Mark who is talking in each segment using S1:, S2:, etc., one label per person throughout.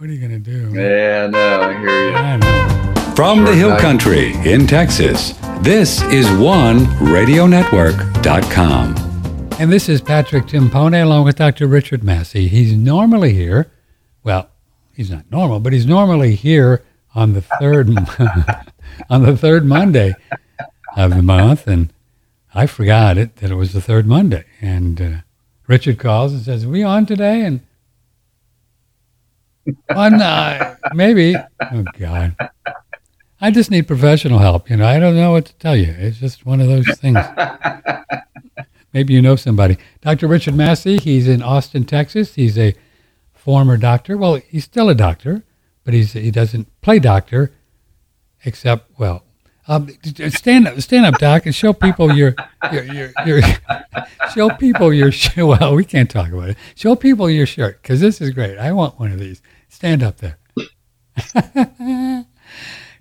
S1: What are you going to do?
S2: Yeah, no, I hear you.
S1: I know.
S3: From the Hill
S2: I-
S3: Country in Texas, this is OneRadioNetwork.com.
S1: And this is Patrick Timpone along with Dr. Richard Massey. He's normally here. Well, he's not normal, but he's normally here on the third on the third Monday of the month, and I forgot it that it was the third Monday. And uh, Richard calls and says, "Are "We on today?" And on not. maybe. Oh God. I just need professional help. You know, I don't know what to tell you. It's just one of those things. Maybe you know somebody. Dr. Richard Massey, he's in Austin, Texas. He's a former doctor. Well, he's still a doctor, but he's he doesn't play doctor, except well, um, stand up, stand up, doc, and show people your your your, your show people your shirt. Well, we can't talk about it. Show people your shirt because this is great. I want one of these. Stand up there.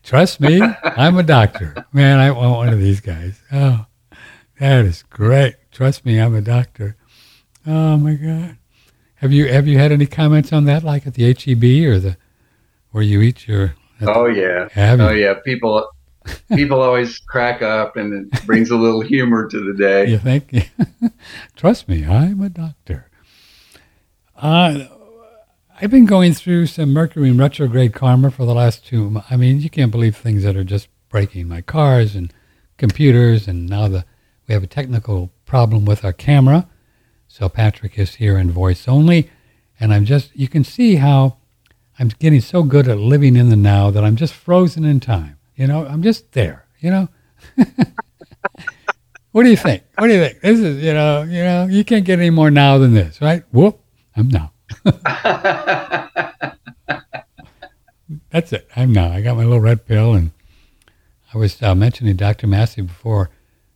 S1: Trust me, I'm a doctor. Man, I want one of these guys. Oh, that is great. Trust me, I'm a doctor. Oh my God. Have you have you had any comments on that, like at the HEB or the where you eat your?
S2: Oh yeah, oh yeah. People, people always crack up, and it brings a little humor to the day.
S1: You think? Trust me, I'm a doctor. Uh, I've been going through some Mercury retrograde karma for the last two. I mean, you can't believe things that are just breaking. My cars and computers, and now the we have a technical problem with our camera. So Patrick is here in voice only, and I'm just. You can see how I'm getting so good at living in the now that I'm just frozen in time. You know, I'm just there. You know. What do you think? What do you think? This is, you know, you know, you can't get any more now than this, right? Whoop, I'm now. That's it. I'm now. I got my little red pill, and I was uh, mentioning Dr. Massey before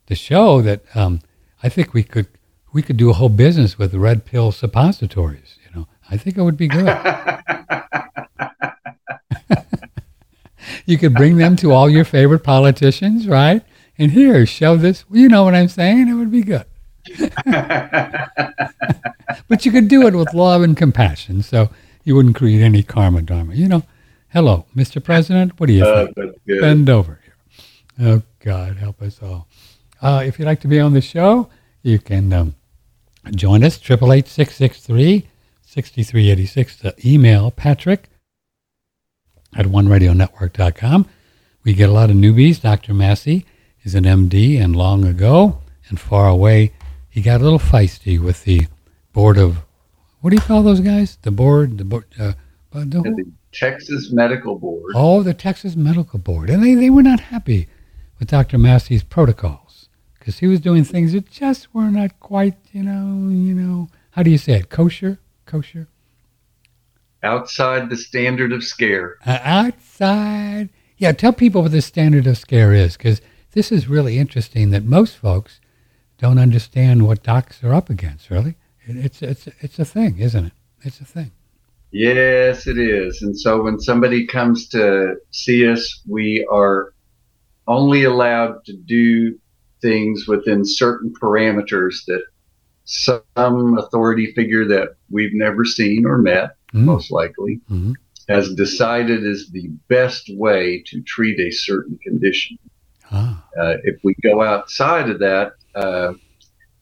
S1: the show that um, I think we could we could do a whole business with red pill suppositories. You know, I think it would be good. you could bring them to all your favorite politicians, right? And here, show this. You know what I'm saying? It would be good. but you could do it with love and compassion, so you wouldn't create any karma dharma. You know, hello, Mr. President. What do you
S2: Uh,
S1: think? Bend over here. Oh God, help us all. Uh, if you'd like to be on the show, you can um, join us. Triple eight six six three sixty three eighty six. To email Patrick at oneradionetwork.com. We get a lot of newbies. Dr. Massey is an MD, and long ago and far away, he got a little feisty with the board of what do you call those guys? The board, the board. Uh, the,
S2: the Texas Medical Board.
S1: Oh, the Texas Medical Board. And they, they were not happy with Dr. Massey's protocols because he was doing things that just were not quite, you know, you know, how do you say it? Kosher? Kosher?
S2: outside the standard of scare.
S1: Uh, outside. Yeah, tell people what the standard of scare is because this is really interesting that most folks don't understand what docs are up against, really. It, it's, it's, it's a thing, isn't it? It's a thing.
S2: Yes, it is. And so when somebody comes to see us, we are only allowed to do things within certain parameters that some authority figure that we've never seen or met,
S1: Mm.
S2: most likely,
S1: Mhm.
S2: has decided is the best way to treat a certain condition.
S1: Ah,
S2: Uh, if we go outside of that, uh,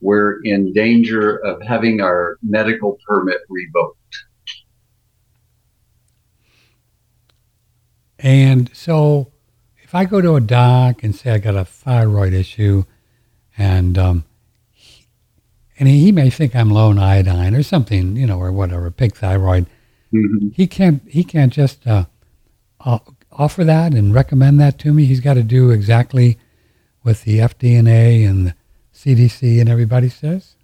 S2: we're in danger of having our medical permit revoked.
S1: And so, if I go to a doc and say I got a thyroid issue, and um, he, and he may think I'm low in iodine or something, you know, or whatever, pig thyroid,
S2: Mhm.
S1: he can't he can't just uh, uh, offer that and recommend that to me. He's got to do exactly what the FDA and the CDC and everybody says.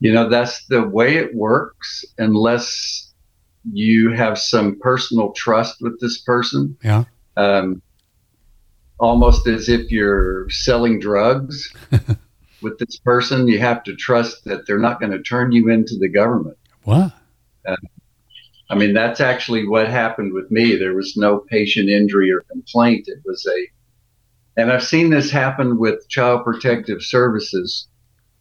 S2: You know, that's the way it works unless you have some personal trust with this person.
S1: Yeah.
S2: Um, almost as if you're selling drugs with this person, you have to trust that they're not going to turn you into the government.
S1: What?
S2: I mean, that's actually what happened with me. There was no patient injury or complaint. It was a, and I've seen this happen with Child Protective Services.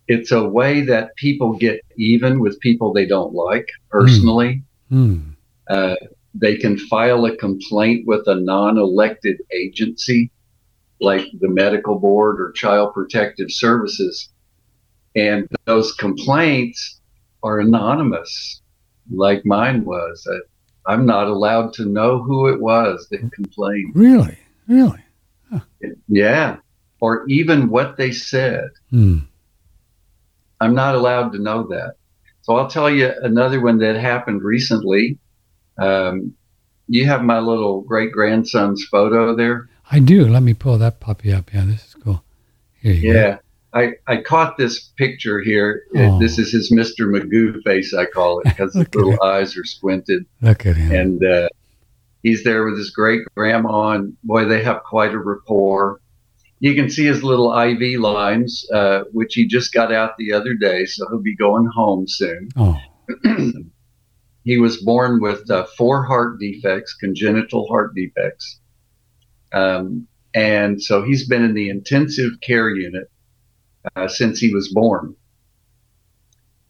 S2: It's a way that people get even with people they don't like personally.
S1: Hmm.
S2: Uh, they can file a complaint with a non-elected agency like the medical board or child protective services and those complaints are anonymous like mine was I, i'm not allowed to know who it was that complained
S1: Really? Really?
S2: Yeah or even what they said
S1: Hmm.
S2: i'm not allowed to know that so i'll tell you another one that happened recently um, you have my little great grandson's photo there
S1: I do. Let me pull that puppy up. Yeah, this is cool. Here you go.
S2: Yeah. I, I caught this picture here.
S1: Oh.
S2: This is his Mr. Magoo face, I call it, because his little eyes are squinted.
S1: Look at him.
S2: And uh, he's there with his great grandma, and boy, they have quite a rapport. You can see his little IV lines, uh, which he just got out the other day, so he'll be going home soon.
S1: oh,
S2: he was born with uh, four heart defects, congenital heart defects. Um, and so he's been in the intensive care unit uh, since he was born.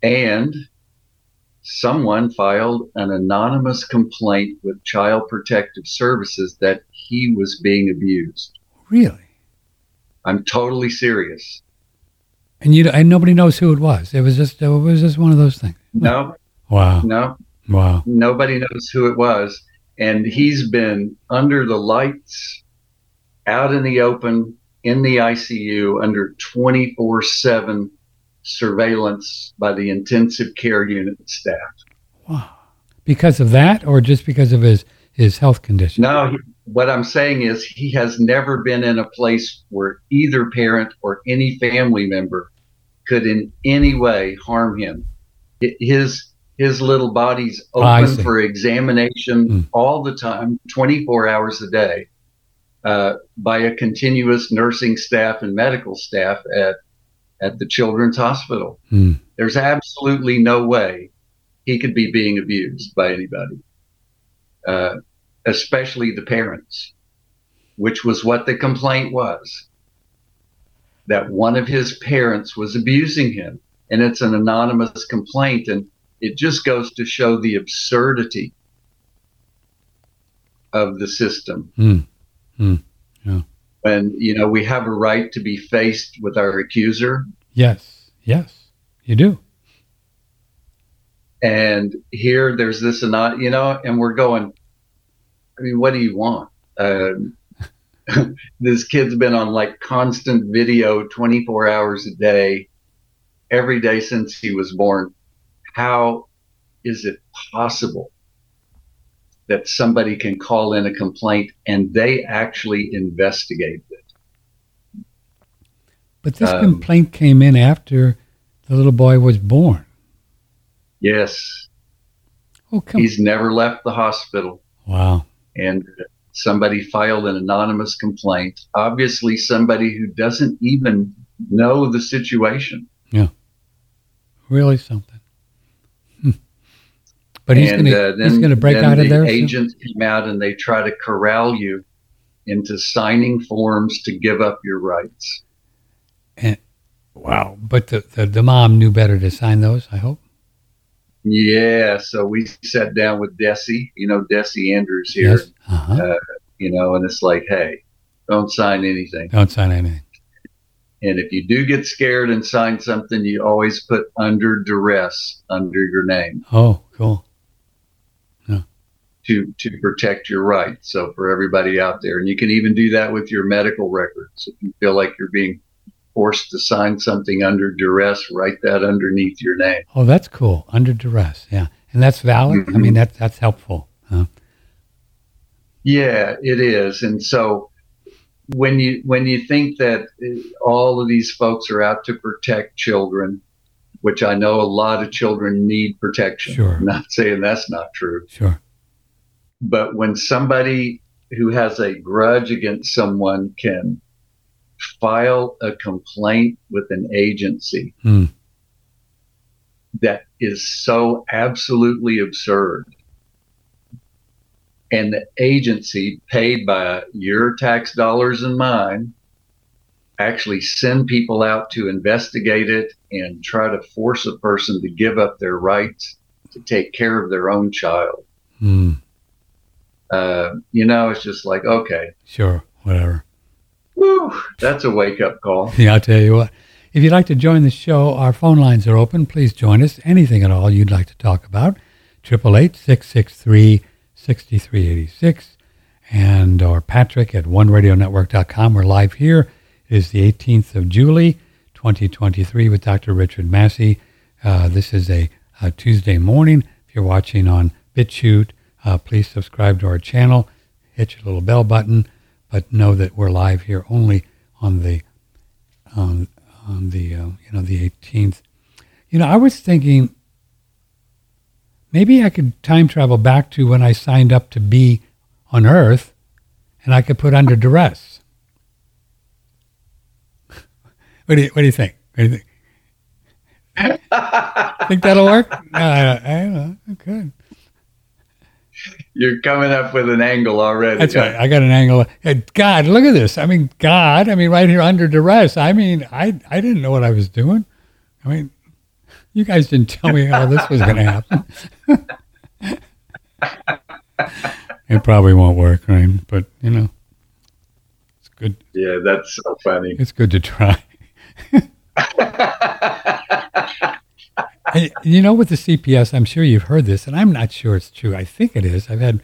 S2: And someone filed an anonymous complaint with Child Protective Services that he was being abused.
S1: really?
S2: I'm totally serious.
S1: And you and nobody knows who it was. It was just it was just one of those things.
S2: No,
S1: Wow.
S2: no,
S1: Wow.
S2: nobody knows who it was. And he's been under the lights, out in the open, in the ICU, under 24 7 surveillance by the intensive care unit staff.
S1: Wow. Because of that, or just because of his his health condition?
S2: No, he- what I'm saying is he has never been in a place where either parent or any family member could in any way harm him. Hi- His his little body's open
S1: see.
S2: for examination
S1: Hmm.
S2: all the time, 24 hours a day, uh, by a continuous nursing staff and medical staff at at the Children's Hospital.
S1: Hmm.
S2: There's absolutely no way he could be being abused by anybody, uh, especially the parents, which was what the complaint was. That one of his parents was abusing him, and it's an anonymous complaint, and it just goes to show the absurdity of the system.
S1: Hmm. Hmm. Yeah.
S2: When you know we have a right to be faced with our accuser,
S1: Yes. Yes. You do.
S2: and here there's this and not you know and we're going i mean what do you want um, this kid's been on like constant video 24 hours a day every day since he was born how is it possible that somebody can call in a complaint and they actually investigate it
S1: But this
S2: Um,
S1: complaint came in after the little boy was born.
S2: yes
S1: Oh, come
S2: he's never left the hospital
S1: Wow.
S2: and somebody filed an anonymous complaint. Obviously, somebody who doesn't even know the situation. Yeah.
S1: Really something. But he's gonna
S2: uh,
S1: gonna break out of
S2: the
S1: there.
S2: Agents come out and they try to corral you into signing forms to give up your rights.
S1: And, Wow. But the, the the mom knew better to sign those. I hope.
S2: Yeah, so we sat down with Desi, you know, Desi Andrews here,
S1: Yes. Uh-huh.
S2: you know, and it's like, hey, don't sign anything.
S1: Don't sign anything.
S2: And if you do get scared and sign something, you always put under duress under your name.
S1: Oh, cool.
S2: To to protect your rights. So for everybody out there, and you can even do that with your medical records. If you feel like you're being forced to sign something under duress, write that underneath your name.
S1: Oh, that's cool. Under duress. Yeah. And that's valid. I
S2: Mhm.
S1: mean, that that's helpful. Huh?
S2: Yeah, it is. And so when you when you think that uh, all of these folks are out to protect children, which I know a lot of children need protection.
S1: Sure.
S2: I'm not saying that's not true.
S1: Sure.
S2: But when somebody who has a grudge against someone can file a complaint with an agency
S1: Hmm.
S2: that is so absolutely absurd and the agency paid by your tax dollars and mine actually send people out to investigate it and try to force a person to give up their rights to take care of their own child
S1: Hmm.
S2: Uh, you know, it's just like, okay,
S1: Sure. Whatever.
S2: whew, that's a wake up call.
S1: Yeah, I'll tell you what. If you'd like to join the show, our phone lines are open. Please join us. Anything at all you'd like to talk about. 888-663-6386 and or Patrick at oneradionetwork.com. We're live here. It is the 18th of July, 2023 with Dr. Richard Massey. Uh, this is a, a Tuesday morning. If you're watching on BitChute, uh, please subscribe to our channel. Hit your little bell button, but know that we're live here only on the on on the uh, you know the 18th. You know, I was thinking maybe I could time travel back to when I signed up to be on Earth, and I could put under duress. what do you What do you think? What do you think? think that'll work? No, I, I don't know. It could.
S2: You're coming up with an angle already.
S1: That's right. I got an angle. Hey, God, look at this. I mean, God. I mean, right here under duress. I mean, I I didn't know what I was doing. I mean, you guys didn't tell me how this was going to happen. it probably won't work, right? But you know, it's good.
S2: Yeah, that's so funny.
S1: It's good to try. You know, with the CPS, I'm sure you've heard this, and I'm not sure it's true. I think it is. I've had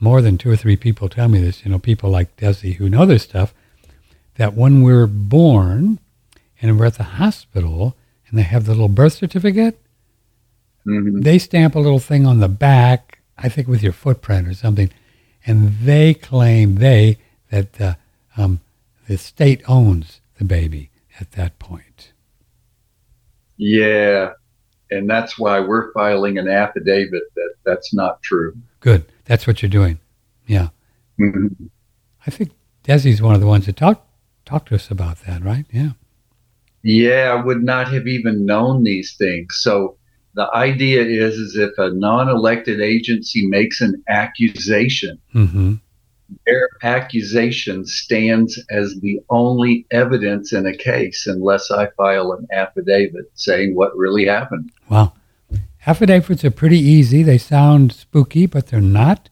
S1: more than two or three people tell me this. You know, people like Desi who know this stuff. That when we're born and we're at the hospital and they have the little birth certificate,
S2: Mhm.
S1: they stamp a little thing on the back, I think with your footprint or something, and they claim they that the um, the state owns the baby at that point.
S2: Yeah, and that's why we're filing an affidavit that that's not true.
S1: Good. That's what you're doing. Yeah.
S2: Mhm.
S1: I think Desi's one of the ones that talked talked to us about that, right? Yeah.
S2: Yeah, I would not have even known these things. So the idea is, is if a non-elected agency makes an accusation,
S1: Mm-hmm.
S2: Their accusation stands as the only evidence in a case unless I file an affidavit saying what really happened.
S1: Wow. Affidavits are pretty easy. They sound spooky, but they're not.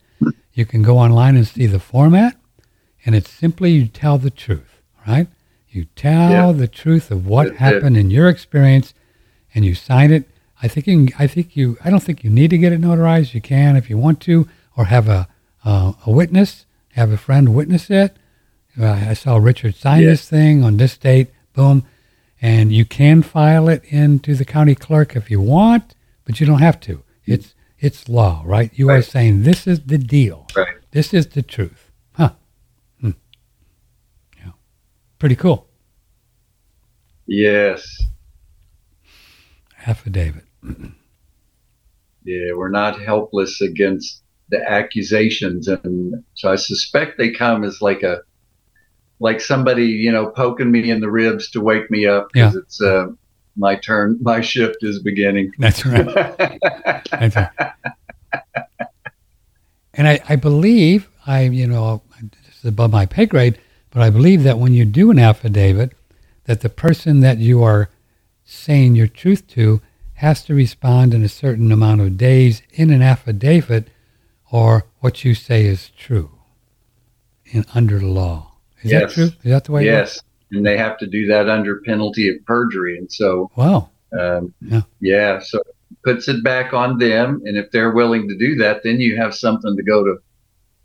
S1: You can go online and see the format, and it's simply you tell the truth, right? You tell
S2: Yeah.
S1: the truth of what
S2: it.
S1: happened in your experience, and you sign it. I think you. Can, I think you. I don't think you need to get it notarized. You can if you want to, or have a uh, a witness. Have a friend witness it. Uh, I saw Richard sign this thing on this date. Boom, and you can file it into the county clerk if you want, but you don't have to. It's it's law, right? You are saying this is the deal.
S2: Right.
S1: This is the truth. Huh. Hmm. Yeah. Pretty cool.
S2: Yes.
S1: Affidavit.
S2: Yeah, we're not helpless against the accusations, and so I suspect they come as like a like somebody you know poking me in the ribs to wake me up because it's uh, my turn, my shift is beginning.
S1: That's right. That's right. And I, I believe I you know this is above my pay grade, but I believe that when you do an affidavit, that the person that you are saying your truth to has to respond in a certain amount of days in an affidavit, or what you say is true in under the law. Is that
S2: Yes.
S1: true? Is that the way?
S2: yes, and they have to do that under penalty of perjury, and so
S1: Wow.
S2: um,
S1: Yeah.
S2: yeah, so it puts it back on them, and if they're willing to do that, then you have something to go to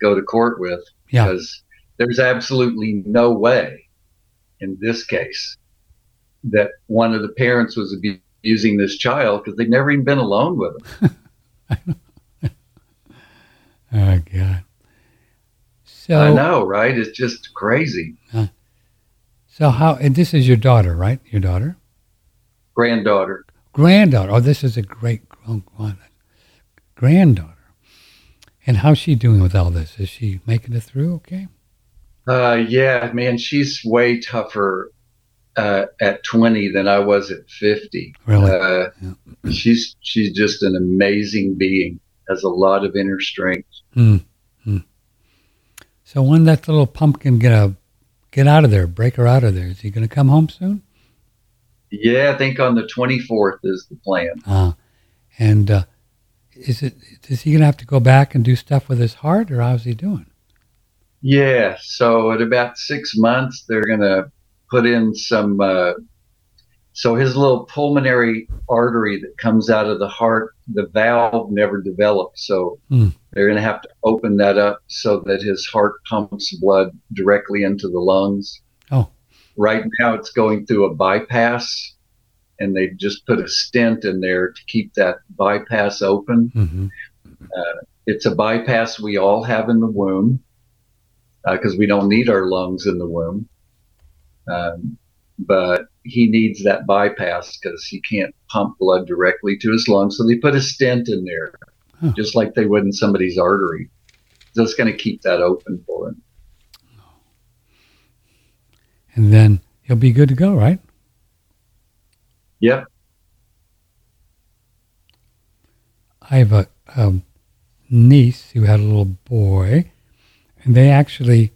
S2: go to court with.
S1: Yeah.
S2: because there's absolutely no way in this case that one of the parents was abusing this child because they've never even been alone with him.
S1: Oh God. So
S2: I know, right? It's just crazy.
S1: So how? And this is your daughter, right? Your daughter,
S2: Granddaughter.
S1: granddaughter. Oh, this is a great granddaughter. And how's she doing with all this? Is she making it through? Okay.
S2: Uh, yeah, man, she's way tougher uh, at 20 than I was at 50.
S1: Really?
S2: Uh,
S1: Yeah.
S2: She's she's just an amazing being. Has a lot of inner strength.
S1: Hmm. Hmm. So when that little pumpkin get a get out of there, break her out of there. Is he going to come home soon?
S2: Yeah, I think on the 24th is the plan.
S1: Uh, and uh, is it is he gonna have to go back and do stuff with his heart, or how's he doing?
S2: Yeah. So at about six months, they're gonna put in some. Uh, so his little pulmonary artery that comes out of the heart, the valve never developed. So
S1: Hmm.
S2: they're going to have to open that up so that his heart pumps blood directly into the lungs.
S1: Oh.
S2: Right now it's going through a bypass and they just put a stent in there to keep that bypass open.
S1: Mm-hmm.
S2: It's a bypass we all have in the womb because we don't need our lungs in the womb. Um, but he needs that bypass because he can't pump blood directly to his lungs. So they put a stent in there,
S1: Huh.
S2: just like they would in somebody's artery. That's going to keep that open for him.
S1: And then he'll be good to go, right?
S2: Yep.
S1: I have a, a niece who had a little boy, and they actually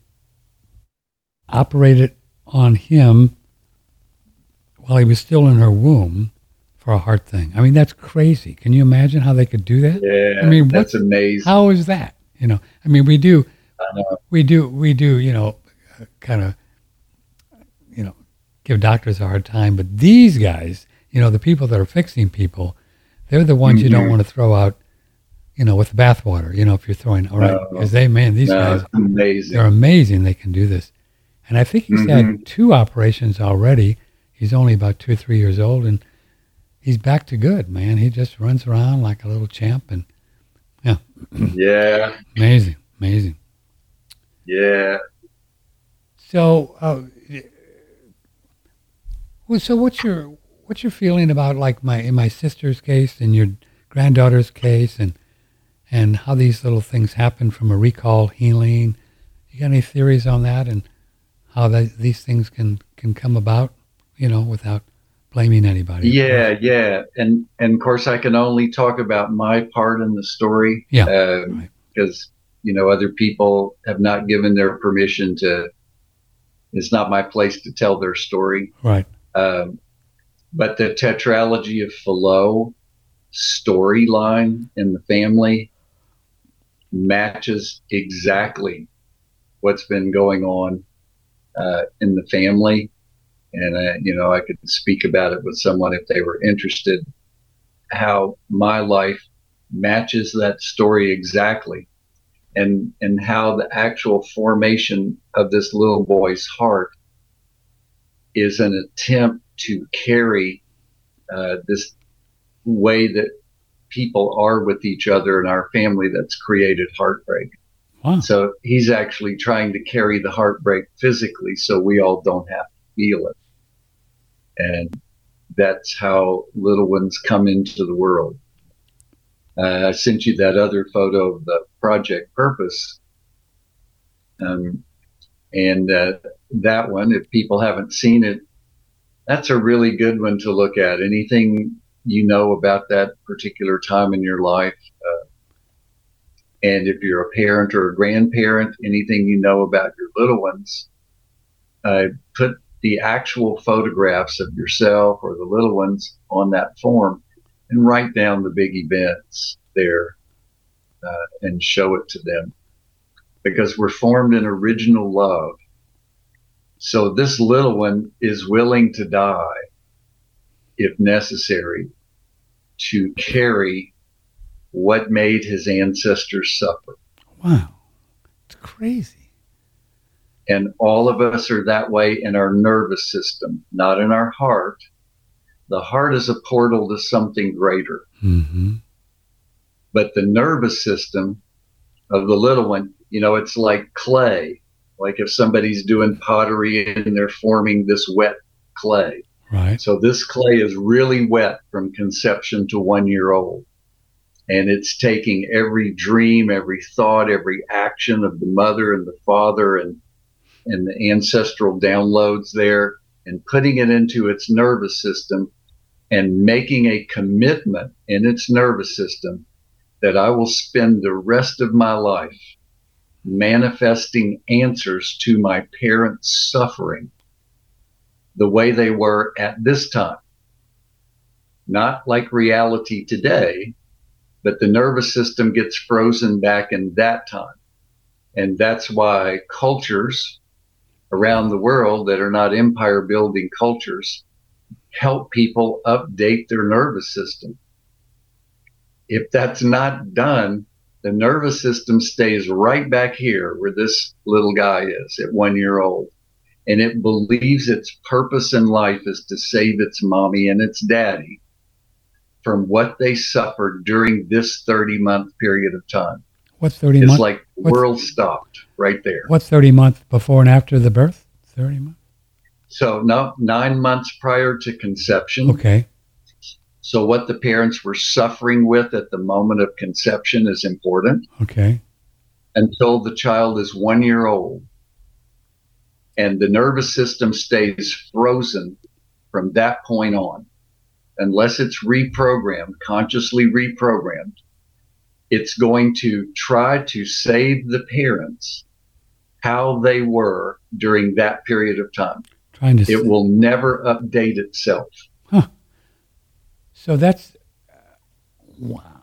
S1: operated on him while he was still in her womb for a heart thing. I mean, that's crazy. Can you imagine how they could do that?
S2: Yeah.
S1: I mean,
S2: that's amazing.
S1: How is that? You know, I mean, we do, we do, we do, you know, kind of, you know, give doctors a hard time, but these guys, you know, the people that are fixing people, they're the ones you don't
S2: Mhm.
S1: want to throw out, you know, with the bathwater, you know, if you're throwing, all right,
S2: No.
S1: because they, man, these
S2: No,
S1: guys,
S2: amazing.
S1: they're amazing. They can do this. And I think he's had
S2: Mhm.
S1: two operations already. He's only about two or three years old, and he's back to good, man. He just runs around like a little champ, and
S2: yeah.
S1: Yeah, amazing, amazing.
S2: Yeah.
S1: So, uh, well, so what's your what's your feeling about like my in my sister's case and your granddaughter's case, and and how these little things happen from a recall healing? You got any theories on that, and how that these things can can come about? You know, without blaming anybody.
S2: Yeah, yeah, and and of course I can only talk about my part in the story.
S1: Yeah,
S2: um, because you know other people have not given their permission to. It's not my place to tell their story.
S1: right.
S2: Um, but the tetralogy of Fallot storyline in the family matches exactly what's been going on uh, in the family. And, uh, you know, I could speak about it with someone if they were interested, how my life matches that story exactly. And, and how the actual formation of this little boy's heart is an attempt to carry uh, this way that people are with each other in our family that's created heartbreak.
S1: Wow.
S2: So he's actually trying to carry the heartbreak physically so we all don't have to feel it. And that's how little ones come into the world. Uh, I sent you that other photo of the Project Purpose. Um, and uh, that one, if people haven't seen it, that's a really good one to look at. Anything you know about that particular time in your life, uh, and if you're a parent or a grandparent, anything you know about your little ones, put the actual photographs of yourself or the little ones on that form and write down the big events there uh, and show it to them because we're formed in original love. So this little one is willing to die if necessary to carry what made his ancestors suffer.
S1: Wow. It's crazy.
S2: And all of us are that way in our nervous system, not in our heart. The heart is a portal to something greater,
S1: Mm-hmm.
S2: but the nervous system of the little one, you know, it's like clay. Like if somebody's doing pottery and they're forming this wet clay.
S1: Right.
S2: So this clay is really wet from conception to one year old. And it's taking every dream, every thought, every action of the mother and the father and, and the ancestral downloads there and putting it into its nervous system and making a commitment in its nervous system that I will spend the rest of my life manifesting answers to my parents' suffering the way they were at this time. Not like reality today, but the nervous system gets frozen back in that time. And that's why cultures around the world that are not empire building cultures help people update their nervous system. If that's not done, the nervous system stays right back here where this little guy is at one year old. And it believes its purpose in life is to save its mommy and its daddy from what they suffered during this 30 month period of time.
S1: What's 30 months?
S2: It's
S1: months?
S2: like the world stopped right there.
S1: What's 30 months before and after the birth? 30 months?
S2: So no, nine months prior to conception.
S1: Okay.
S2: So what the parents were suffering with at the moment of conception is important
S1: Okay.
S2: until the child is one year old. And the nervous system stays frozen from that point on. Unless it's reprogrammed, consciously reprogrammed, it's going to try to save the parents how they were during that period of time.
S1: Trying to.
S2: It will never update itself. Huh.
S1: So that's wow.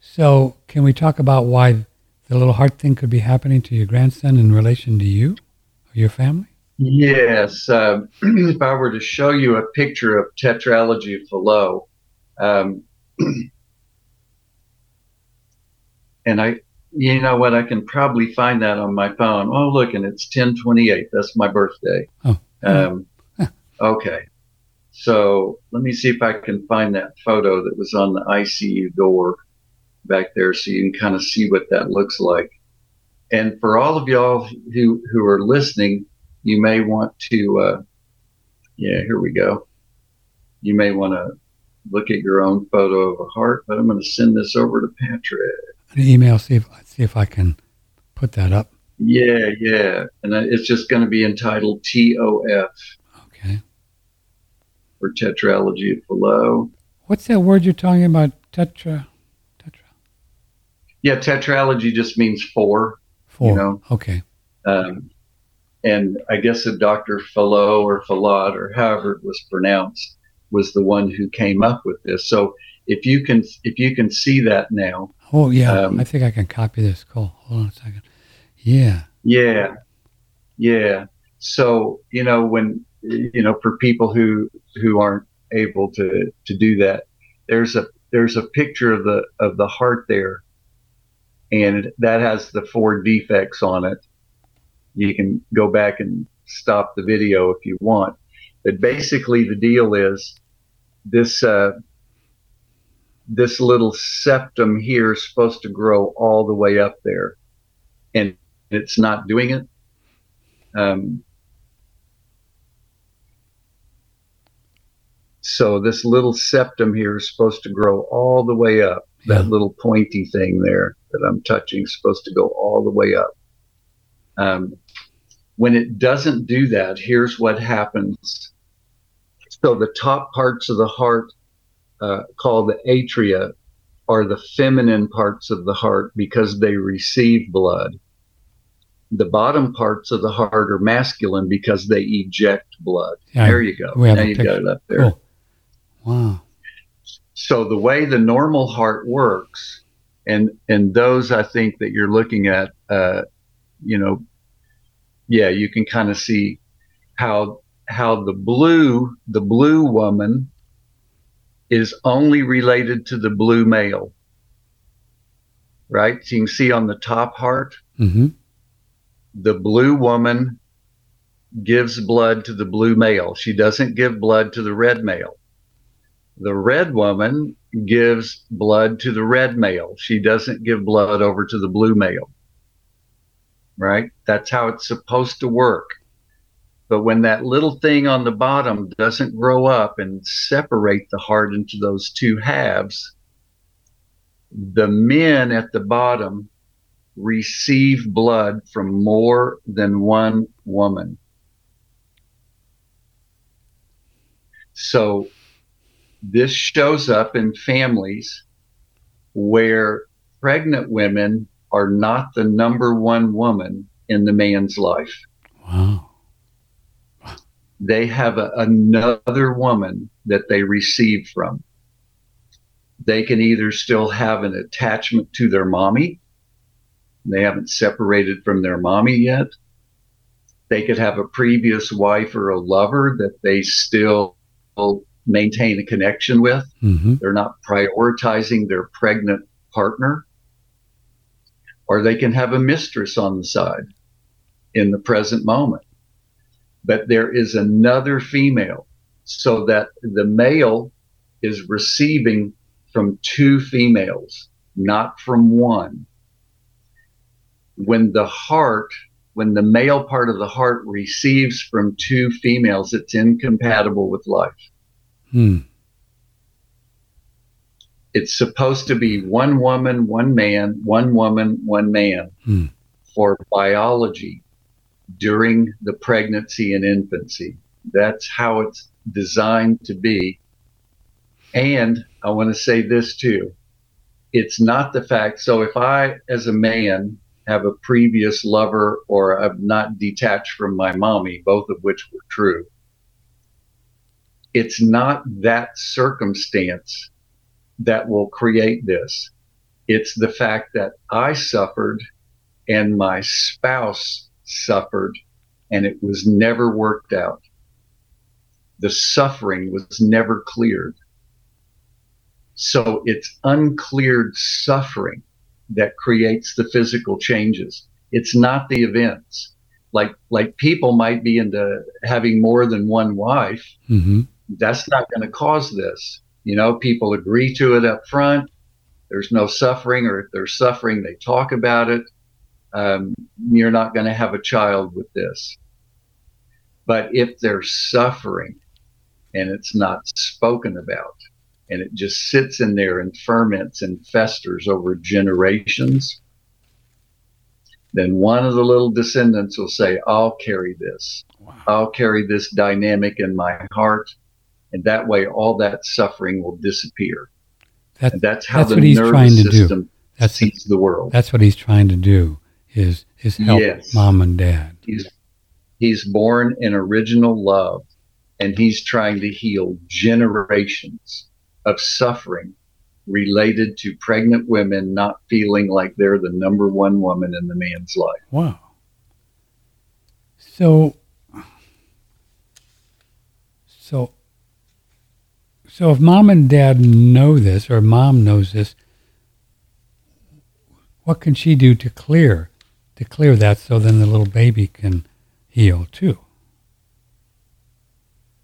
S1: So can we talk about why the little heart thing could be happening to your grandson in relation to you or your family?
S2: Yes. Um, if I were to show you a picture of tetralogy of Fallot, um, and I, you know what, I can probably find that on my phone. Oh, look, and it's 1028. That's my birthday.
S1: Oh.
S2: Um, okay. So let me see if I can find that photo that was on the ICU door back there so you can kind of see what that looks like. And for all of y'all who, who are listening, you may want to, uh, yeah, here we go. You may want to look at your own photo of a heart, but I'm going to send this over to Patrick.
S1: An email. See if see if I can put that up.
S2: Yeah, yeah. And it's just going to be entitled TOF
S1: Okay.
S2: for tetralogy of Fallot.
S1: What's that word you're talking about? Tetra. Tetra.
S2: Yeah, tetralogy just means four.
S1: Four.
S2: know.
S1: Okay.
S2: Um, and I guess if Dr. Fallot or Fallot or however it was pronounced was the one who came up with this. So if you can if you can see that now,
S1: Oh yeah.
S2: Um,
S1: I think I can copy this. Cool. Hold on a second. Yeah.
S2: Yeah. Yeah. So, you know, when, you know, for people who, who aren't able to, to do that, there's a, there's a picture of the, of the heart there and that has the four defects on it. You can go back and stop the video if you want. But basically the deal is this, uh, this little septum here is supposed to grow all the way up there and it's not doing it. Um, so this little septum here is supposed to grow all the way up.
S1: Yeah.
S2: That little pointy thing there that I'm touching is supposed to go all the way up. Um, when it doesn't do that, here's what happens. So the top parts of the heart, uh, called the atria, are the feminine parts of the heart because they receive blood the bottom parts of the heart are masculine because they eject blood.
S1: Yeah,
S2: there you go. now you
S1: picture.
S2: got it up there.
S1: Cool. Wow.
S2: So the way the normal heart works, and and those I think that you're looking at, uh, you know, yeah, you can kind of see how how the blue the blue woman is only related to the blue male, right? So you can see on the top heart,
S1: Mm-hmm.
S2: the blue woman gives blood to the blue male. She doesn't give blood to the red male. The red woman gives blood to the red male. She doesn't give blood over to the blue male. Right? That's how it's supposed to work. But when that little thing on the bottom doesn't grow up and separate the heart into those two halves, the men at the bottom receive blood from more than one woman. So this shows up in families where pregnant women are not the number one woman in the man's life.
S1: Wow.
S2: They have a, another woman that they receive from. They can either still have an attachment to their mommy. They haven't separated from their mommy yet. They could have a previous wife or a lover that they still maintain a connection with.
S1: Mm-hmm.
S2: They're not prioritizing their pregnant partner. Or they can have a mistress on the side in the present moment. But there is another female so that the male is receiving from two females, not from one. When the heart, when the male part of the heart receives from two females, it's incompatible with life.
S1: Hmm.
S2: It's supposed to be one woman, one man, one woman, one man
S1: Hmm.
S2: for biology during the pregnancy and infancy. That's how it's designed to be. And I want to say this too. It's not the fact. So if I, as a man, have a previous lover or I'm not detached from my mommy, both of which were true, it's not that circumstance that will create this. It's the fact that I suffered and my spouse suffered and it was never worked out. The suffering was never cleared. So it's uncleared suffering that creates the physical changes. It's not the events. Like, like people might be into having more than one wife.
S1: Mm-hmm.
S2: That's not going to cause this. You know, people agree to it up front. There's no suffering, or if there's suffering, they talk about it. Um, you're not going to have a child with this. But if there's suffering and it's not spoken about, and it just sits in there and ferments and festers over generations, then one of the little descendants will say, I'll carry this.
S1: Wow.
S2: I'll carry this dynamic in my heart. And that way, all that suffering will disappear.
S1: That's
S2: that's how
S1: that's
S2: the
S1: what he's
S2: nervous
S1: to do.
S2: system
S1: That's
S2: sees the world.
S1: that's what he's trying to do. Is is help
S2: Yes.
S1: mom and dad.
S2: He's, he's born in original love, and he's trying to heal generations of suffering related to pregnant women not feeling like they're the number one woman in the man's life.
S1: Wow. So, so, so if mom and dad know this, or mom knows this, what can she do to clear, to clear that, so then the little baby can heal too?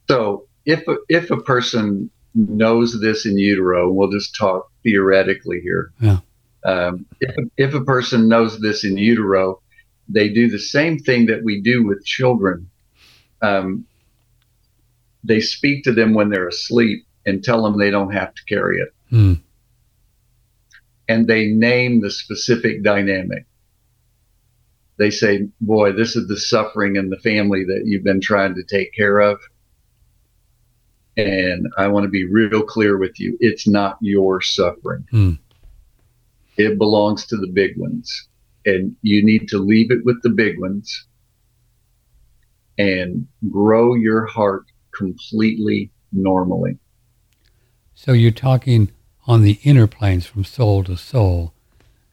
S2: So if a, if a person knows this in utero, we'll just talk theoretically here.
S1: Yeah.
S2: Um, if, if a person knows this in utero, they do the same thing that we do with children. Um, they speak to them when they're asleep and tell them they don't have to carry it.
S1: Hmm.
S2: And they name the specific dynamic. They say, boy, this is the suffering in the family that you've been trying to take care of. And I want to be real clear with you. It's not your suffering.
S1: Hmm.
S2: It belongs to the big ones. And you need to leave it with the big ones and grow your heart completely normally.
S1: So you're talking on the inner planes from soul to soul,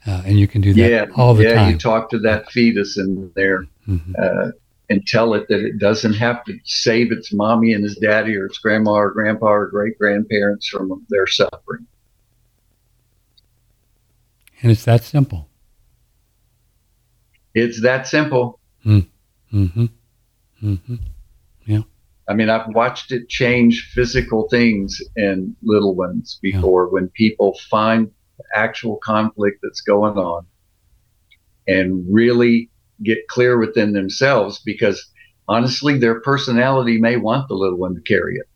S1: uh, and you can do that
S2: yeah,
S1: all the
S2: yeah,
S1: time.
S2: Yeah, you talk to that fetus in there
S1: Mhm.
S2: uh, and tell it that it doesn't have to save its mommy and its daddy or its grandma or grandpa or great grandparents from their suffering.
S1: And it's that simple.
S2: It's that simple.
S1: Mm-hmm. Mm-hmm.
S2: I mean, I've watched it change physical things in little ones before when people find actual conflict that's going on and really get clear within themselves because honestly, their personality may want the little one to carry it.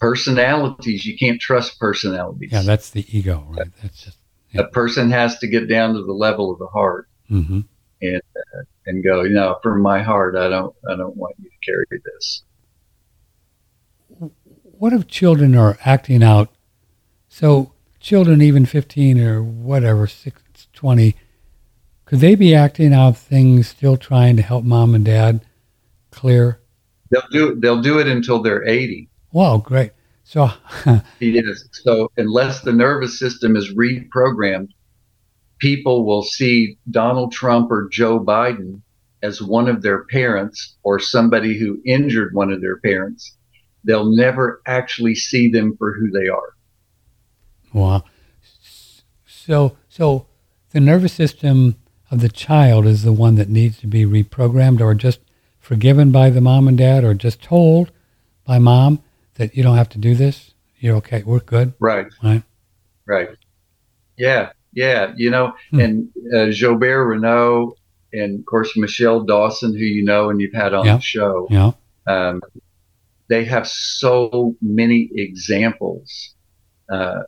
S2: Personalities, you can't trust personalities.
S1: Yeah, that's the ego, right? That's just.
S2: a person has to get down to the level of the heart
S1: Mm-hmm.
S2: and go, you know, from my heart, I don't, I don't want you to carry this.
S1: What if children are acting out? So children, even 15 or whatever, 6, 20, could they be acting out things still trying to help mom and dad clear?
S2: They'll do, they'll do it until they're 80.
S1: Wow, great. So,
S2: He is. So unless the nervous system is reprogrammed, people will see Donald Trump or Joe Biden as one of their parents or somebody who injured one of their parents. They'll never actually see them for who they are.
S1: Wow. So, so the nervous system of the child is the one that needs to be reprogrammed, or just forgiven by the mom and dad, or just told by mom that you don't have to do this. You're okay. We're good.
S2: Right.
S1: Right.
S2: Right. Yeah. Yeah. You know,
S1: Hmm.
S2: and uh, Gilbert Renaud and of course Michelle Dawson, who you know and you've had on
S1: Yeah.
S2: the show.
S1: Yeah.
S2: Um, they have so many examples uh,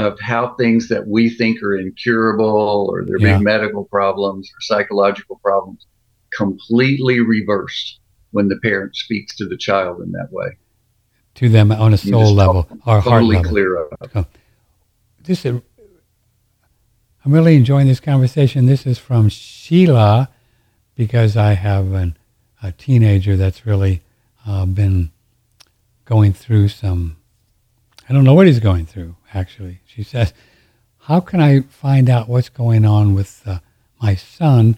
S2: of how things that we think are incurable or they're
S1: Yeah.
S2: big medical problems or psychological problems completely reversed when the parent speaks to the child in that way.
S1: To them on a soul level or heart
S2: Totally
S1: level.
S2: clear up.
S1: This is, I'm really enjoying this conversation. This is from Sheila because I have an, a teenager that's really uh, been going through some. I don't know what he's going through. Actually, she says, "How can I find out what's going on with uh, my son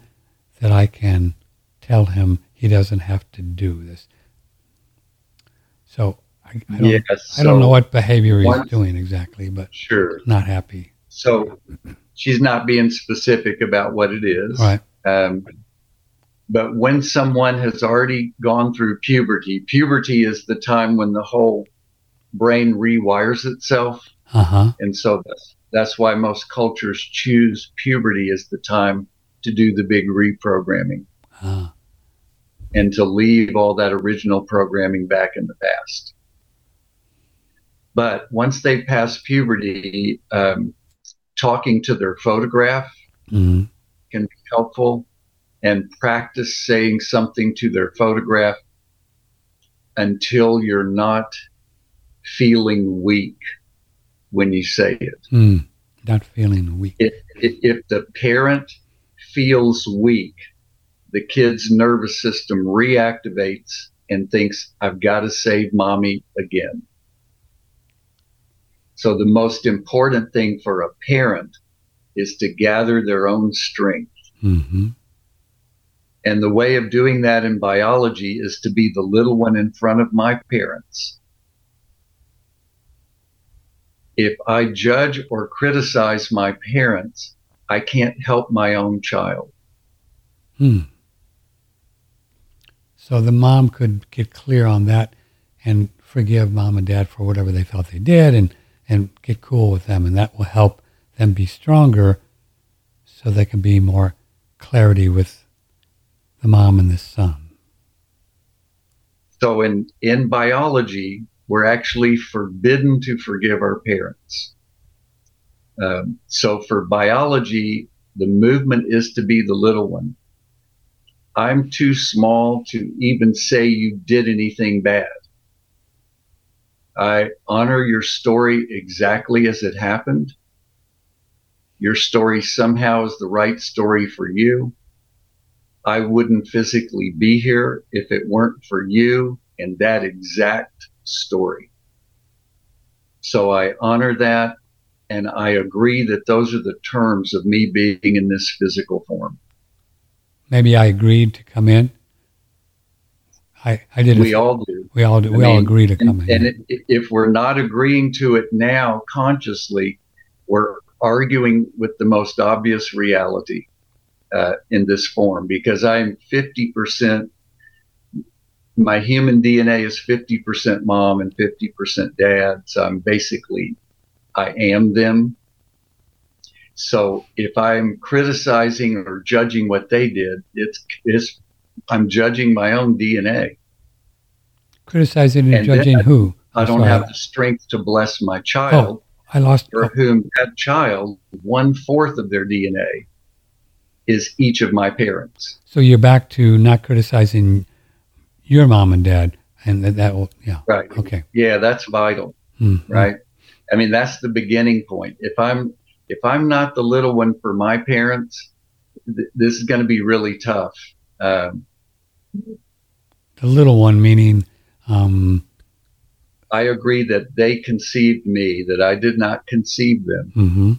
S1: that I can tell him he doesn't have to do this?" So I, I don't.
S2: Yes,
S1: I don't know what behavior he's
S2: once-
S1: doing exactly, but
S2: Sure.
S1: not happy.
S2: So she's not being specific about what it is.
S1: Right.
S2: Um, but when someone has already gone through puberty, puberty is the time when the whole brain rewires itself.
S1: Uh huh.
S2: And so that's, that's why most cultures choose puberty as the time to do the big reprogramming
S1: Uh,
S2: and to leave all that original programming back in the past. But once they pass puberty, um, talking to their photograph
S1: mm,
S2: can be helpful and practice saying something to their photograph until you're not feeling weak when you say it.
S1: mm, not feeling weak.
S2: If, if the parent feels weak, the kid's nervous system reactivates and thinks, I've got to save mommy again. So the most important thing for a parent is to gather their own strength.
S1: hmm
S2: And the way of doing that in biology is to be the little one in front of my parents. If I judge or criticize my parents, I can't help my own child.
S1: Hmm. So the mom could get clear on that and forgive mom and dad for whatever they felt they did and, and get cool with them. And that will help them be stronger so they can be more clarity with the mom and the son.
S2: So in, in biology, we're actually forbidden to forgive our parents. Um, so for biology, the movement is to be the little one. I'm too small to even say you did anything bad. I honor your story exactly as it happened. Your story somehow is the right story for you. I wouldn't physically be here if it weren't for you and that exact story. So I honor that and I agree that those are the terms of me being in this physical form.
S1: Maybe I agreed to come in. I, I did.
S2: We all do.
S1: we all do.
S2: I
S1: We all
S2: mean,
S1: agree to come
S2: And,
S1: in.
S2: and it, if we're not agreeing to it now consciously, we're arguing with the most obvious reality uh, in this form because I'm 50%, my human DNA is 50% mom and 50% dad. So I'm basically, I am them. So if I'm criticizing or judging what they did, it's, it's I'm judging my own DNA.
S1: Criticizing and,
S2: and
S1: judging who?
S2: I don't
S1: sorry.
S2: have the strength to bless my oh, child, Oh,
S1: I lost.
S2: for whom that child, one fourth of their DNA, is each of my parents.
S1: So you're back to not criticizing your mom and dad, and that, that will, yeah,
S2: Right.
S1: okay,
S2: Yeah, that's vital,
S1: Mm,
S2: right? I mean, that's the beginning point. If I'm if I'm not the little one for my parents, th- this is going to be really tough. Um,
S1: The little one meaning, um,
S2: I agree that they conceived me, that I did not conceive them,
S1: hmm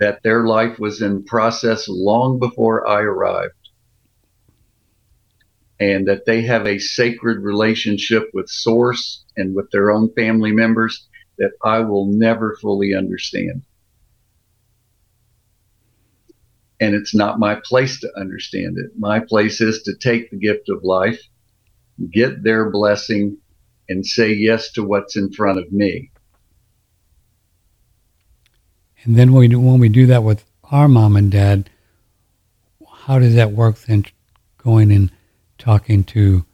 S2: that their life was in process long before I arrived, and that they have a sacred relationship with Source and with their own family members that I will never fully understand. And it's not my place to understand it. My place is to take the gift of life, get their blessing, and say yes to what's in front of me.
S1: And then when we do, when we do that with our mom and dad, how does that work then? Going and talking to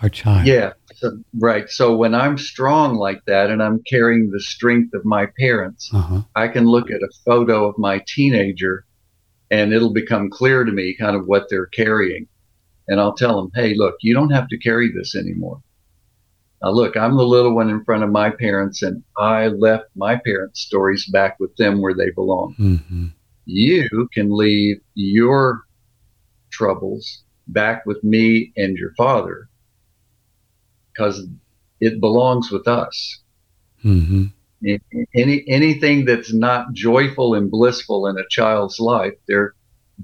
S1: our child.
S2: Yeah, so, right. So when I'm strong like that and I'm carrying the strength of my parents,
S1: Uh-huh.
S2: I can look at a photo of my teenager and it'll become clear to me kind of what they're carrying. And I'll tell them, hey, look, you don't have to carry this anymore. Now, look, I'm the little one in front of my parents, and I left my parents' stories back with them where they belong.
S1: hmm
S2: You can leave your troubles back with me and your father because it belongs with us
S1: hmm
S2: any anything that's not joyful and blissful in a child's life, they're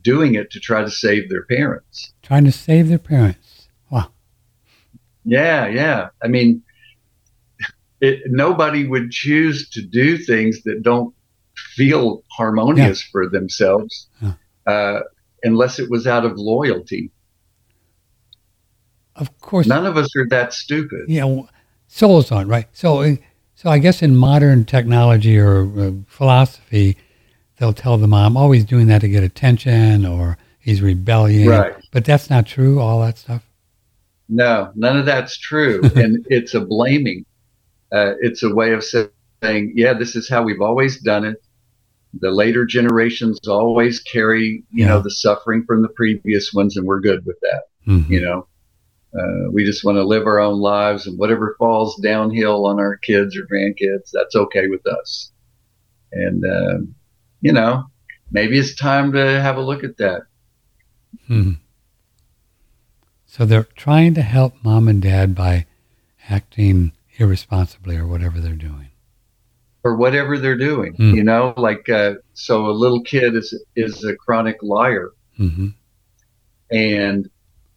S2: doing it to try to save their parents.
S1: Trying to save their parents. Wow.
S2: Yeah, yeah. I mean, it, nobody would choose to do things that don't feel harmonious for themselves
S1: Yeah.
S2: uh, unless it was out of loyalty.
S1: Of course.
S2: None of us are that stupid.
S1: you know, souls on, right? So, uh, so I guess in modern technology or uh, philosophy, they'll tell the mom, "Oh, he's doing that to get attention," or "He's rebelling."
S2: Right.
S1: But that's not true. All that stuff.
S2: No, none of that's true. and it's a blaming. Uh, it's a way of saying, yeah, this is how we've always done it. The later generations always carry, you know, the suffering from the previous ones, and we're good with that.
S1: Mhm.
S2: You know, uh, we just want to live our own lives, and whatever falls downhill on our kids or grandkids, that's okay with us. And, um, you know, maybe it's time to have a look at that.
S1: Mhm. So they're trying to help mom and dad by acting irresponsibly or whatever they're doing.
S2: or whatever they're doing.
S1: Hmm.
S2: You know, like uh, so a little kid is is a chronic liar,
S1: hmm
S2: and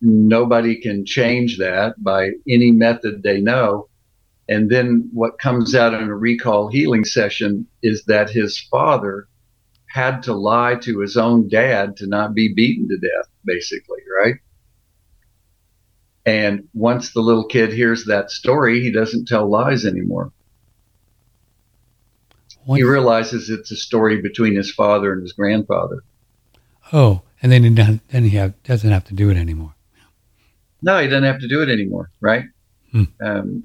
S2: nobody can change that by any method they know. And then what comes out in a recall healing session is that his father had to lie to his own dad to not be beaten to death, basically, right? And once the little kid hears that story, he doesn't tell lies anymore.
S1: Once,
S2: He realizes it's a story between his father and his grandfather.
S1: oh, and then he doesn't, have, doesn't have to do it anymore.
S2: No, he doesn't have to do it anymore, right?
S1: Hmm.
S2: Um,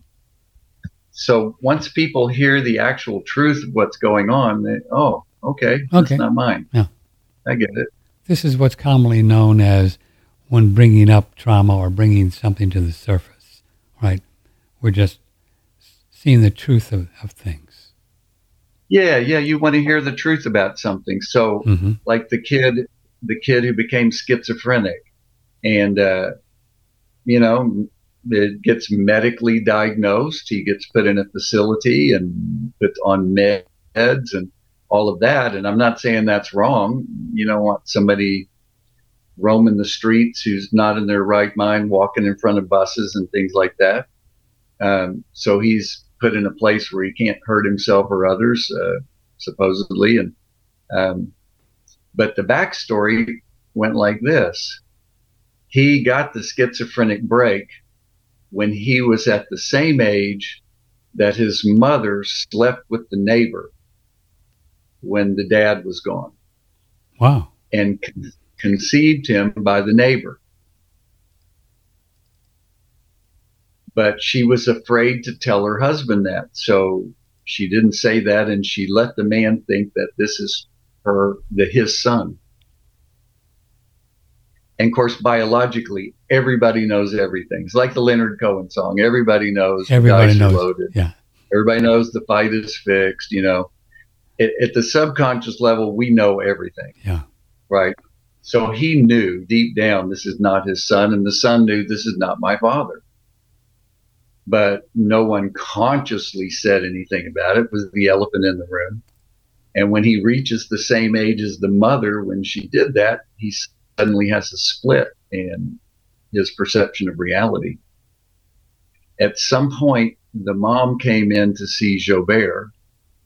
S2: so once people hear the actual truth of what's going on, they, oh, okay, that's not mine.
S1: Yeah.
S2: I get it.
S1: This is what's commonly known as when bringing up trauma or bringing something to the surface, right? We're just seeing the truth of, of things.
S2: Yeah, yeah, you want to hear the truth about something. So,
S1: hmm
S2: like the kid, the kid who became schizophrenic, and uh, you know, it gets medically diagnosed. He gets put in a facility and put on meds and all of that. And I'm not saying that's wrong. You don't want somebody roaming the streets who's not in their right mind, walking in front of buses and things like that. Um, so he's put in a place where he can't hurt himself or others, uh, supposedly. And um, but the backstory went like this: he got the schizophrenic break when he was at the same age that his mother slept with the neighbor when the dad was gone
S1: Wow.
S2: and con- conceived him by the neighbor. But she was afraid to tell her husband that. So she didn't say that and she let the man think that this is her the his son. And of course biologically everybody knows everything. It's like the Leonard Cohen song. Everybody knows
S1: Everybody knows.
S2: loaded.
S1: Yeah.
S2: Everybody knows the fight is fixed, you know. At, at the subconscious level we know everything
S1: Yeah.
S2: right? So he knew deep down this is not his son, and the son knew this is not my father. but no one consciously said anything about it. it was the elephant in the room and when he reaches the same age as the mother when she did that he suddenly has a split in his perception of reality at some point the mom came in to see Gilbert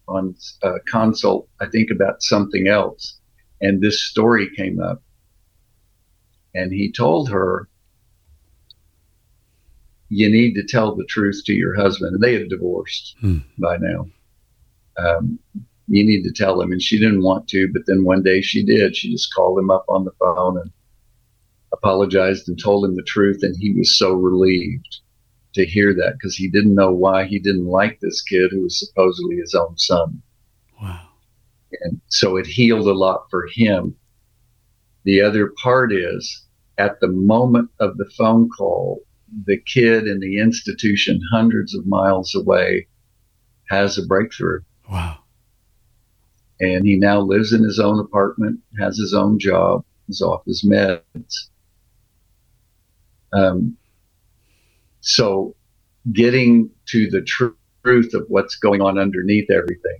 S2: on a consult i think about something else and this story came up and he told her you need to tell the truth to your husband. And they had divorced hmm. by now. Um, you need to tell him. And she didn't want to, but then one day she did. She just called him up on the phone and apologized and told him the truth. And he was so relieved to hear that because he didn't know why he didn't like this kid who was supposedly his own son.
S1: Wow.
S2: And so it healed a lot for him. The other part is at the moment of the phone call, the kid in the institution hundreds of miles away has a breakthrough.
S1: Wow.
S2: And he now lives in his own apartment, has his own job, is off his meds. Um, so getting to the tr- truth of what's going on underneath everything.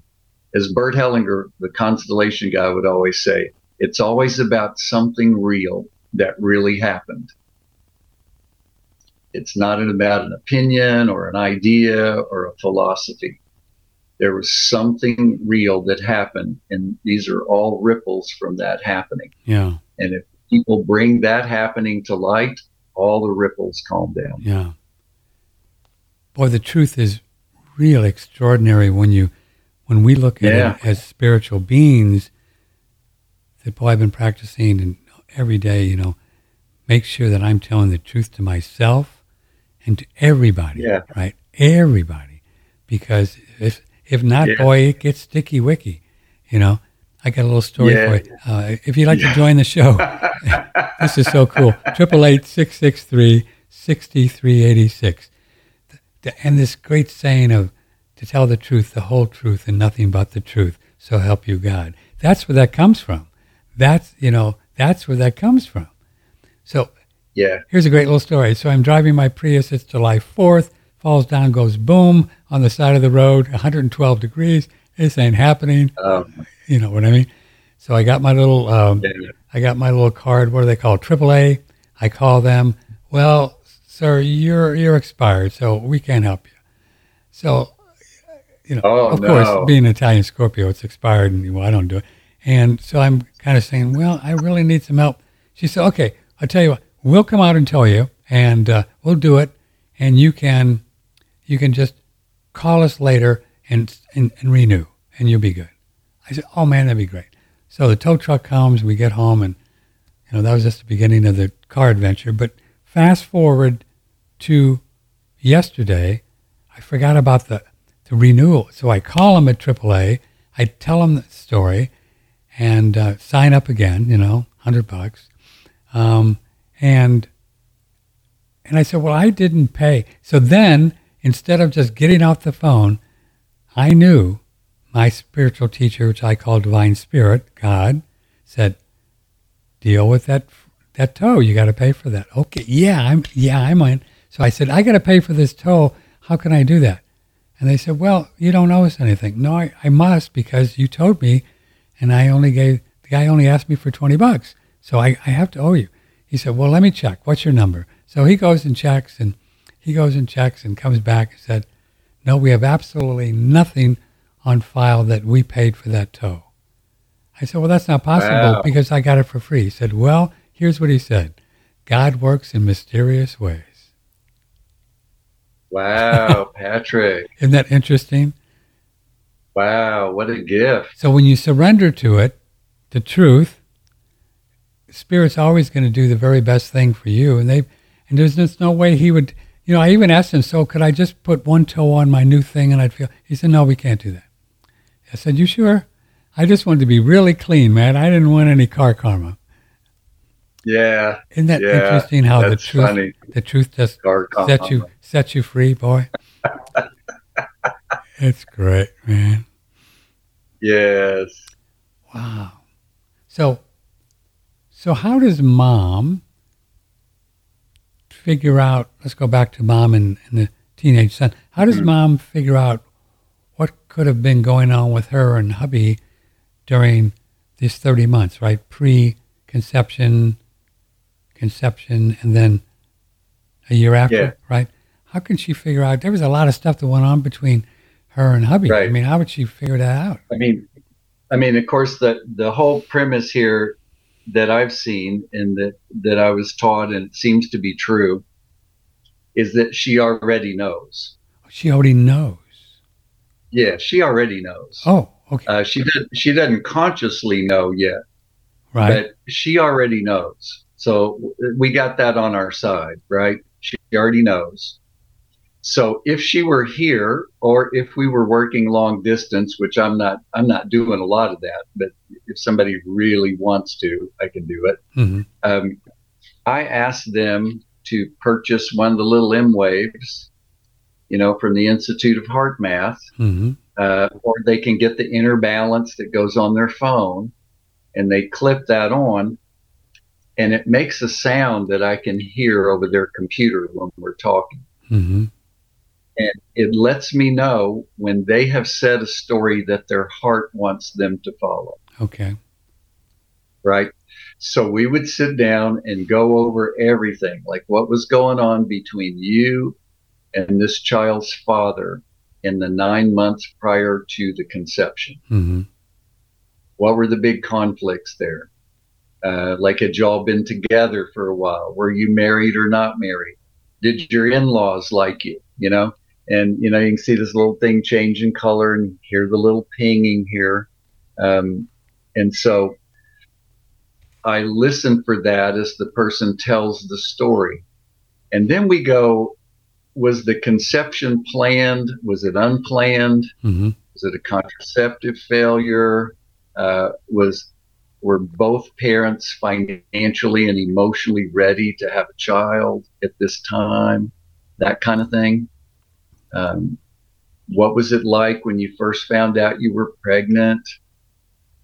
S2: As Bert Hellinger, the constellation guy, would always say, it's always about something real that really happened. It's not about an opinion or an idea or a philosophy. There was something real that happened, and these are all ripples from that happening.
S1: Yeah.
S2: And if people bring that happening to light, all the ripples calm down.
S1: Yeah. Boy, the truth is real extraordinary when you when we look at yeah. it as spiritual beings. That boy, I've been practicing and every day, you know, make sure that I'm telling the truth to myself and to everybody,
S2: yeah.
S1: right? Everybody, because if if not, yeah. boy, it gets sticky wicky. You know, I got a little story yeah. for you. Uh, if you'd like to join the show, this is so cool. Triple eight six six three sixty three eighty six, and this great saying of to tell the truth, the whole truth, and nothing but the truth. So help you God. That's where that comes from. That's you know that's where that comes from. So
S2: yeah.
S1: Here's a great little story. So I'm driving my Prius. It's July 4th. Falls down, goes boom on the side of the road, 112 degrees. This ain't happening. Um, you know what I mean? So I got my little, um. I got my little card. What do they call it? AAA. I call them. Well, sir, you're you're expired, so we can't help you. So, you know,
S2: oh,
S1: of
S2: no.
S1: course, being an Italian Scorpio, it's expired, and well, I don't do it. And so I'm kind of saying, well, I really need some help. She said, okay, I'll tell you what we'll come out and tell you, and uh, we'll do it, and you can you can just call us later and, and, and renew, and you'll be good. I said, oh man, that'd be great. So the tow truck comes, we get home, and you know that was just the beginning of the car adventure. But fast forward to yesterday, I forgot about the the renewal. So I call them at AAA. I tell them the story, and uh, sign up again. You know, hundred bucks. Um, and and I said, well, I didn't pay. So then, instead of just getting off the phone, I knew my spiritual teacher, which I call Divine Spirit, God, said, deal with that that tow. You got to pay for that. Okay, yeah, I'm yeah, I'm in. So I said, I got to pay for this tow. How can I do that? And they said, well, you don't owe us anything. No, I, I must because you told me, and I only gave the guy only asked me for twenty bucks, so I, I have to owe you. He said, Well, let me check. What's your number? So he goes and checks, and he goes and checks and comes back and said, No, we have absolutely nothing on file that we paid for that tow. I said, Well, that's not possible wow. because I got it for free. He said, Well, here's what he said God works in mysterious ways.
S2: Wow, Patrick.
S1: Isn't that interesting?
S2: Wow, what a gift.
S1: So when you surrender to it, the truth, Spirit's always going to do the very best thing for you. And they, and there's just no way he would, you know, I even asked him, so could I just put one toe on my new thing and I'd feel, he said, no, we can't do that. I said, you sure? I just wanted to be really clean, man. I didn't want any car karma.
S2: Yeah.
S1: Isn't that
S2: yeah,
S1: interesting how the truth, funny. the truth just sets you, sets you free, boy? it's great, man.
S2: Yes.
S1: Wow. So so, how does mom figure out? Let's go back to mom and, and the teenage son. How does
S2: Mhm.
S1: mom figure out what could have been going on with her and hubby during these 30 months, right? Pre-conception, conception, and then a year after,
S2: Yeah.
S1: right? How can she figure out? There was a lot of stuff that went on between her and hubby.
S2: Right.
S1: I mean, how would she figure that out?
S2: I mean, I mean, of course, the the whole premise here that I've seen and that that I was taught and it seems to be true is that she already knows.
S1: She already knows.
S2: Yeah, she already knows.
S1: Oh, okay,
S2: Uh, she did. She doesn't consciously know yet,
S1: right.
S2: but she already knows. So we got that on our side, right? She already knows. So if she were here, or if we were working long distance, which I'm not, I'm not doing a lot of that, but if somebody really wants to, I can do it.
S1: hmm
S2: Um, I asked them to purchase one of the little emWaves, you know, from the Institute of HeartMath
S1: hmm
S2: uh, or they can get the inner balance that goes on their phone and they clip that on and it makes a sound that I can hear over their computer when we're talking.
S1: hmm
S2: And it lets me know when they have said a story that their heart wants them to follow,
S1: Okay.
S2: right? So we would sit down and go over everything, like what was going on between you and this child's father in the nine months prior to the conception.
S1: hmm
S2: What were the big conflicts there? Uh, like, had y'all been together for a while? Were you married or not married? Did your in laws like you? You know, and you know, you can see this little thing change in color and hear the little pinging here. Um, and so I listen for that as the person tells the story. And then we go, was the conception planned? Was it unplanned?
S1: hmm
S2: Was it a contraceptive failure? Uh, was were both parents financially and emotionally ready to have a child at this time? That kind of thing. Um, what was it like when you first found out you were pregnant?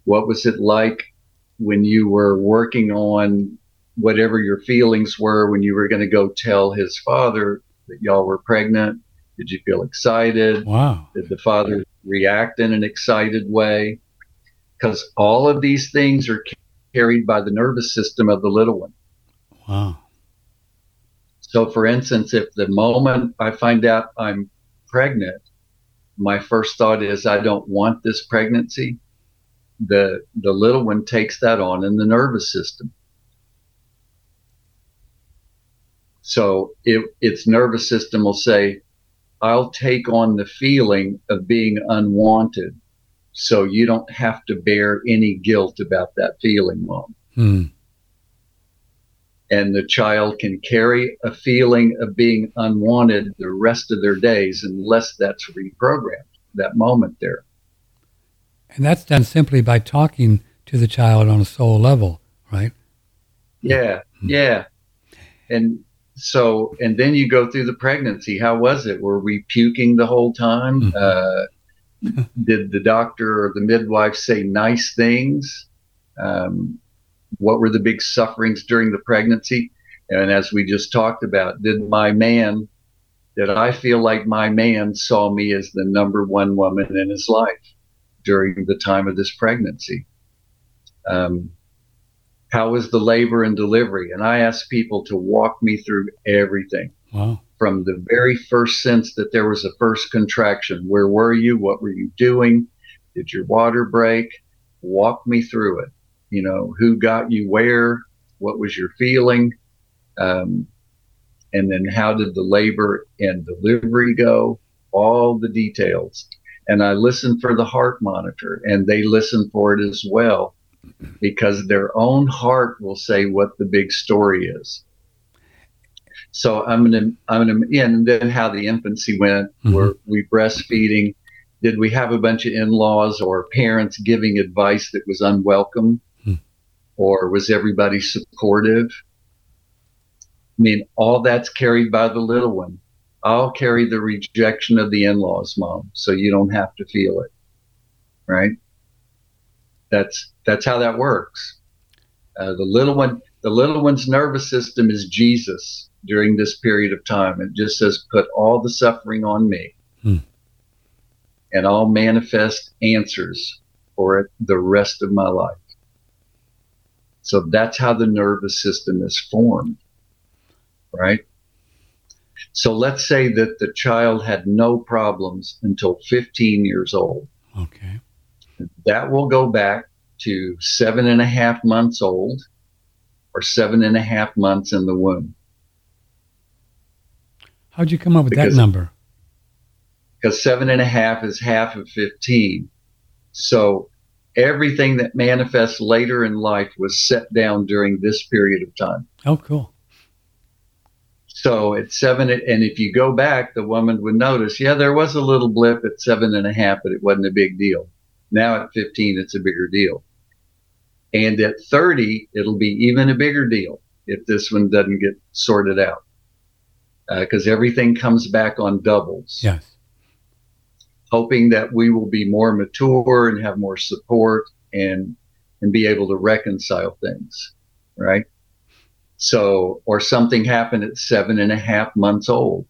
S2: What was it like when you were working on whatever your feelings were when you were going to go tell his father that y'all were pregnant? Did you feel excited?
S1: Wow.
S2: Did the father react in an excited way? Because all of these things are carried by the nervous system of the little one.
S1: Wow.
S2: So, for instance, if the moment I find out I'm pregnant, my first thought is I don't want this pregnancy. The the little one takes that on in the nervous system. So it, its nervous system will say, I'll take on the feeling of being unwanted so you don't have to bear any guilt about that feeling, mom.
S1: Hmm.
S2: And the child can carry a feeling of being unwanted the rest of their days unless that's reprogrammed, that moment there.
S1: And that's done simply by talking to the child on a soul level, right?
S2: Yeah, yeah. And so, and then you go through the pregnancy. How was it? Were we puking the whole time?
S1: Mhm.
S2: Uh, did the doctor or the midwife say nice things? Um, what were the big sufferings during the pregnancy? And as we just talked about, did my man, did I feel like my man saw me as the number one woman in his life during the time of this pregnancy? Um, how was the labor and delivery? And I asked people to walk me through everything
S1: Wow.
S2: from the very first sense that there was a first contraction. Where were you? What were you doing? Did your water break? Walk me through it. You know, who got you where? What was your feeling? Um, and then how did the labor and delivery go? All the details. And I listened for the heart monitor, and they listen for it as well because their own heart will say what the big story is. So I'm gonna I'm gonna and then how the infancy went.
S1: Mhm.
S2: Were we breastfeeding? Did we have a bunch of in-laws or parents giving advice that was unwelcome. Or was everybody supportive? I mean, all that's carried by the little one. I'll carry the rejection of the in-laws, mom, so you don't have to feel it. Right? That's that's how that works. Uh, the little one, the little one's nervous system is Jesus during this period of time. It just says, put all the suffering on me.
S1: Hmm.
S2: And I'll manifest answers for it the rest of my life. So that's how the nervous system is formed, right? So let's say that the child had no problems until 15 years old.
S1: Okay.
S2: That will go back to seven and a half months old or seven and a half months in the womb.
S1: How'd you come up with
S2: Because-
S1: that number?
S2: because seven and a half is half of 15. So everything that manifests later in life was set down during this period of time.
S1: Oh, cool.
S2: So at seven, and if you go back, the woman would notice, yeah, there was a little blip at seven and a half, but it wasn't a big deal. Now at 15, it's a bigger deal. And at 30, it'll be even a bigger deal if this one doesn't get sorted out. Uh, because everything comes back on doubles.
S1: Yes.
S2: Hoping that we will be more mature and have more support and and be able to reconcile things right? So or something happened at seven and a half months old.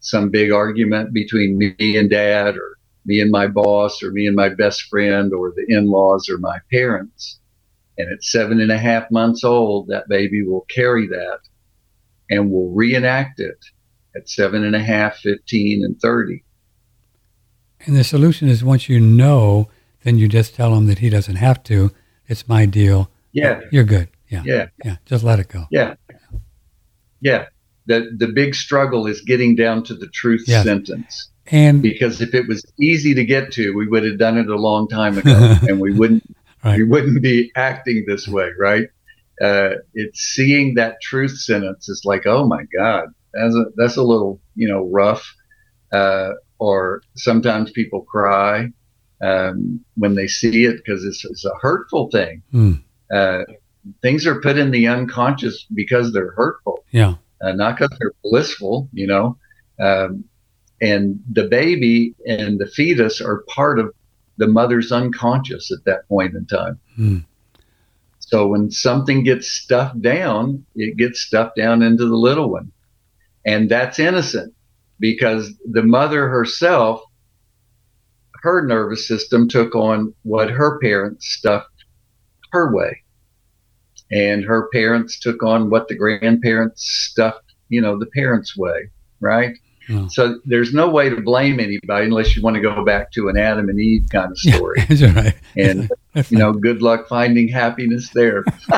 S2: Some big argument between me and dad or me and my boss or me and my best friend or the in-laws or my parents. And at seven and a half months old that baby will carry that and will reenact it at seven and a half 15 and 30
S1: And the solution is once you know, then you just tell him that he doesn't have to. It's my deal.
S2: yeah
S1: You're good. Yeah.
S2: yeah
S1: Yeah. Just let it go.
S2: Yeah. Yeah. The the big struggle is getting down to the truth
S1: Yes.
S2: sentence.
S1: And
S2: Because if it was easy to get to, we would have done it a long time ago and we wouldn't
S1: Right.
S2: we wouldn't be acting this way, right? Uh, it's seeing that truth sentence is like, oh my God, that's a, that's a little, you know, rough. Uh, or sometimes people cry um, when they see it because it's, it's a hurtful thing.
S1: Hmm.
S2: Uh, things are put in the unconscious because they're hurtful
S1: yeah.
S2: uh, not because they're blissful, you know. Um, and the baby and the fetus are part of the mother's unconscious at that point in time.
S1: Hmm.
S2: So when something gets stuffed down, it gets stuffed down into the little one. And that's innocent because the mother herself, her nervous system took on what her parents stuffed her way. And her parents took on what the grandparents stuffed, you know, the parents' way, right?
S1: Yeah.
S2: So there's no way to blame anybody unless you want to go back to an Adam and Eve kind of
S1: Yeah.
S2: story.
S1: That's right.
S2: And
S1: That's
S2: you know, good luck finding happiness there.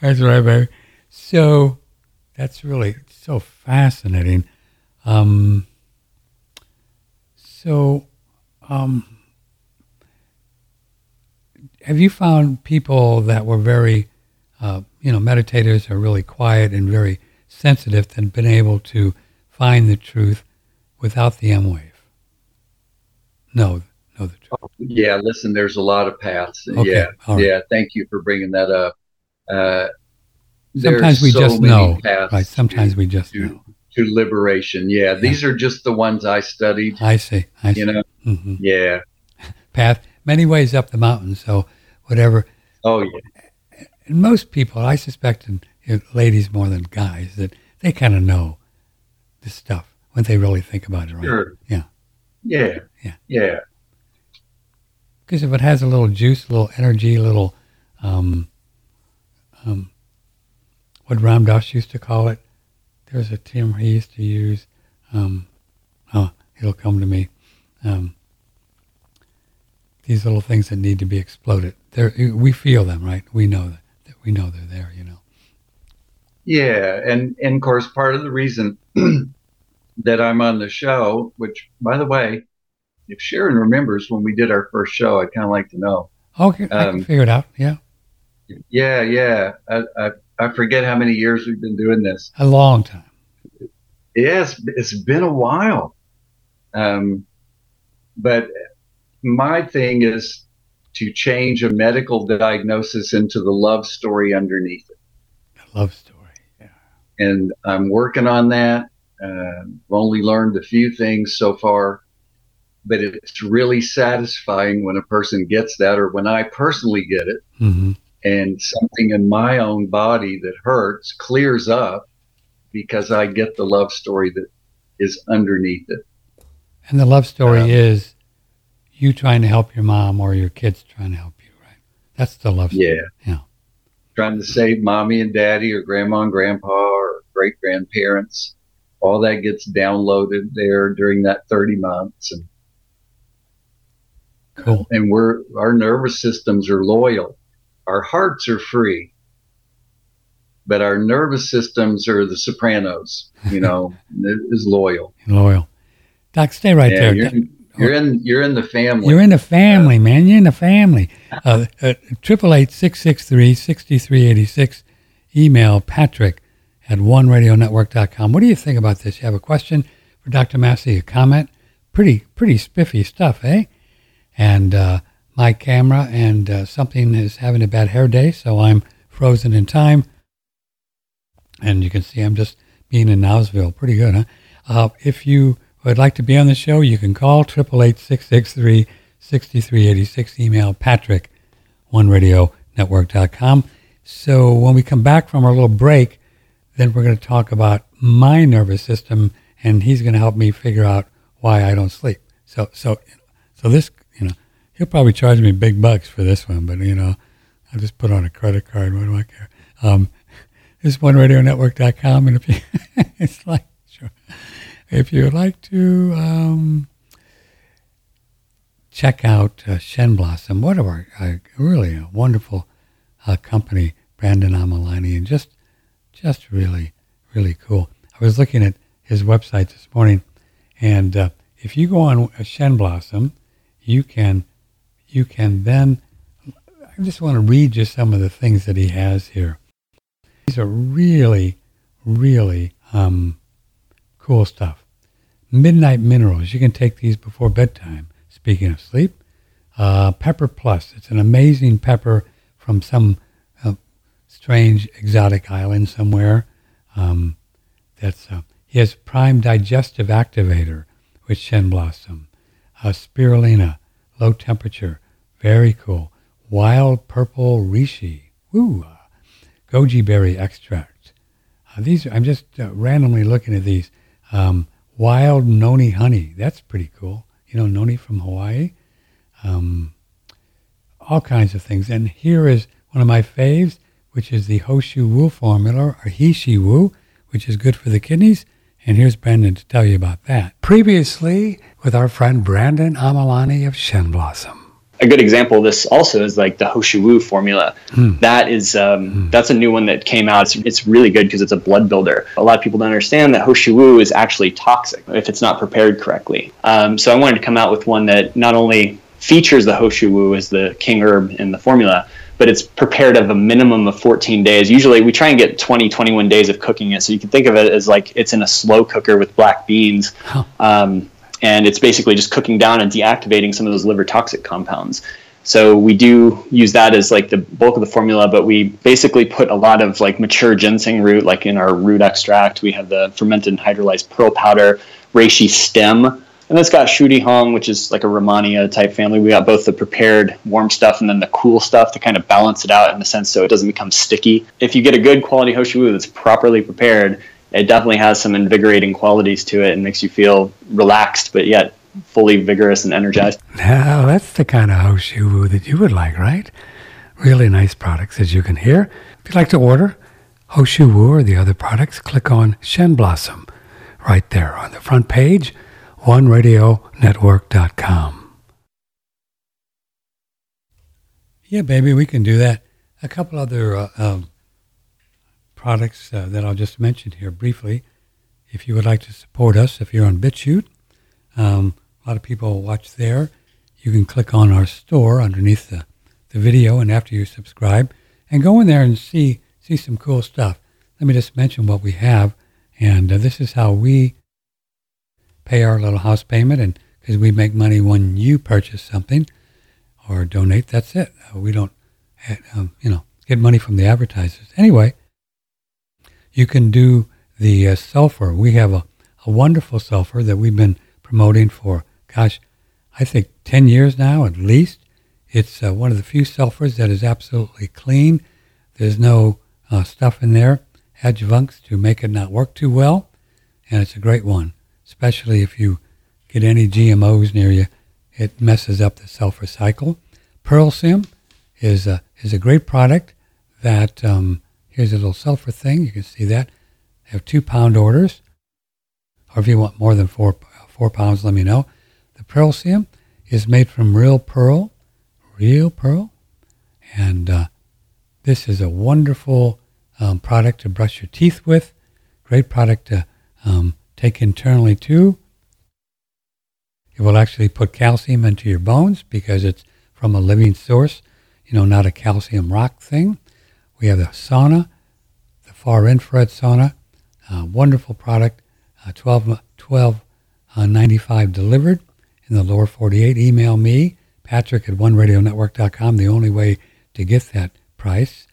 S1: That's right, baby. So that's really so fascinating. Um, so, um, have you found people that were very, uh, you know, meditators are really quiet and very sensitive and been able to find the truth without the emWave? No, know the truth.
S2: yeah, listen, there's a lot of paths.
S1: Okay,
S2: Yeah,
S1: right.
S2: yeah. Thank you for bringing that up. Uh,
S1: Sometimes we
S2: so
S1: just know,
S2: paths
S1: right? Sometimes we just know.
S2: To liberation. Yeah, these are just the ones I studied.
S1: I see. I see.
S2: You know,
S1: hmm
S2: yeah.
S1: path many ways up the mountain. So whatever.
S2: Oh yeah,
S1: And most people, I suspect, and ladies more than guys, that they kind of know this stuff when they really think about it, right?
S2: sure.
S1: Yeah.
S2: Yeah,
S1: Yeah.
S2: yeah.
S1: Because if it has a little juice, a little energy, a little, um, um, what Ram Dass used to call it, there's a term he used to use. Um, oh, it'll come to me. Um, these little things that need to be exploded. They're, we feel them, right? We know that, that we know they're there. You know.
S2: Yeah, and and of course, part of the reason that I'm on the show, which by the way, if Sharon remembers when we did our first show, I'd kind of like to know.
S1: Okay, I can
S2: Um,
S1: figure it out. Yeah,
S2: Yeah, yeah. I, I I forget how many years we've been doing this.
S1: a long time.
S2: Yes, it's been a while. Um, but my thing is to change a medical diagnosis into the love story underneath it.
S1: A love story. Yeah.
S2: and I'm working on that. Uh, I've only learned a few things so far, but it's really satisfying when a person gets that, or when I personally get it,
S1: hmm
S2: and something in my own body that hurts clears up because I get the love story that is underneath it.
S1: And the love story um, is you trying to help your mom or your kids trying to help you, right? That's the love story.
S2: Yeah. Yeah. Trying to save mommy and daddy or grandma and grandpa or great grandparents. All that gets downloaded there during that 30 months. And,
S1: cool.
S2: And we're, our nervous systems are loyal. Our hearts are free but our nervous systems are the sopranos, you know, is loyal.
S1: Loyal. Doc, stay right yeah, there.
S2: You're, you're, in you're in the family.
S1: You're in the family, uh, man. You're in the family. Uh, uh, triple eight six six three sixty three eighty six. Email Patrick at oneradionetwork.com. What do you think about this? You have a question for Dr. Massey? A comment? Pretty pretty spiffy stuff, eh? And uh, my camera and uh, something is having a bad hair day, so I'm frozen in time. And you can see I'm just being in Nowsville. Pretty good, huh? Uh, if you would like to be on the show, you can call 888 6386 Email Patrick, oneradionetwork.com. So when we come back from our little break, then we're going to talk about my nervous system, and he's going to help me figure out why I don't sleep. So, so, so this, he'll probably charge me big bucks for this one, but you know, I'll just put on a credit card. What do I care? Um, is oneradionetwork.com. And if you, it's like, sure. If you would like to um, check out uh, Shen Blossom, what a uh, really a wonderful uh, company, Brandon Amalani, and just, just really, really cool. I was looking at his website this morning, and uh, if you go on Shen Blossom, you can, you can then. I just want to read you some of the things that he has here. These are really, really um, cool stuff. Midnight minerals. You can take these before bedtime. Speaking of sleep, uh, Pepper Plus. It's an amazing pepper from some uh, strange exotic island somewhere. Um, that's uh, he has Prime Digestive Activator with Shen Blossom, uh, Spirulina, low temperature, very cool. Wild Purple Reishi. Ooh, goji berry extract. Uh, these I'm just uh, randomly looking at these. Um, wild noni honey. That's pretty cool. You know, noni from Hawaii. Um, all kinds of things. And here is one of my faves, which is the Ho Shou Wu formula, or Hishi Wu, which is good for the kidneys. And here's Brandon to tell you about that. Previously, with our friend Brandon Amalani of Shen Blossom
S4: a good example of this also is like the Ho Shou Wu formula. Mm. That is um, mm. that's a new one that came out. It's, it's really good because it's a blood builder. A lot of people don't understand that Ho Shou Wu is actually toxic if it's not prepared correctly. Um, so I wanted to come out with one that not only features the Ho Shou Wu as the king herb in the formula, but it's prepared of a minimum of 14 days. Usually we try and get 20, 21 days of cooking it. So you can think of it as like it's in a slow cooker with black beans. Um, and it's basically just cooking down and deactivating some of those liver toxic compounds. So we do use that as like the bulk of the formula, but we basically put a lot of like mature ginseng root, like in our root extract. We have the fermented hydrolyzed pearl powder, reishi stem, and that's got Shu Di Huang, which is like a Rehmannia type family. We got both the prepared warm stuff and then the cool stuff to kind of balance it out in the sense so it doesn't become sticky. If you get a good quality Ho Shou Wu that's properly prepared, it definitely has some invigorating qualities to it and makes you feel relaxed, but yet fully vigorous and energized.
S1: Now, that's the kind of Ho Shou Wu that you would like, right? Really nice products, as you can hear. If you'd like to order Ho Shou Wu or the other products, click on Shen Blossom right there on the front page, oneradionetwork.com. Yeah, baby, we can do that. A couple other uh, um, products uh, that I'll just mention here briefly. If you would like to support us, if you're on BitChute, um, a lot of people watch there. You can click on our store underneath the, the video, and after you subscribe, and go in there and see see some cool stuff. Let me just mention what we have, and uh, this is how we pay our little house payment, and because we make money when you purchase something or donate, that's it. Uh, we don't, um, you know, get money from the advertisers. Anyway, you can do the uh, sulfur. We have a, a wonderful sulfur that we've been promoting for, gosh, I think 10 years now at least. It's uh, one of the few sulfurs that is absolutely clean. There's no uh, stuff in there, adjuvants to make it not work too well, and it's a great one, especially if you get any GMOs near you. It messes up the sulfur cycle. Pearl Sim is a, is a great product that, um, here's a little sulfur thing. You can see that. They have two pound orders. Or if you want more than four, four pounds, let me know. The Pearl Sim is made from real pearl, real pearl. And uh, this is a wonderful um, product to brush your teeth with. Great product to um, take internally too. It will actually put calcium into your bones because it's from a living source, you know, not a calcium rock thing. We have the sauna, the far infrared sauna, uh, wonderful product, uh, 12, 12 uh, 95 delivered in the lower 48. Email me, patrick at oneradionetwork.com, the only way to get that price.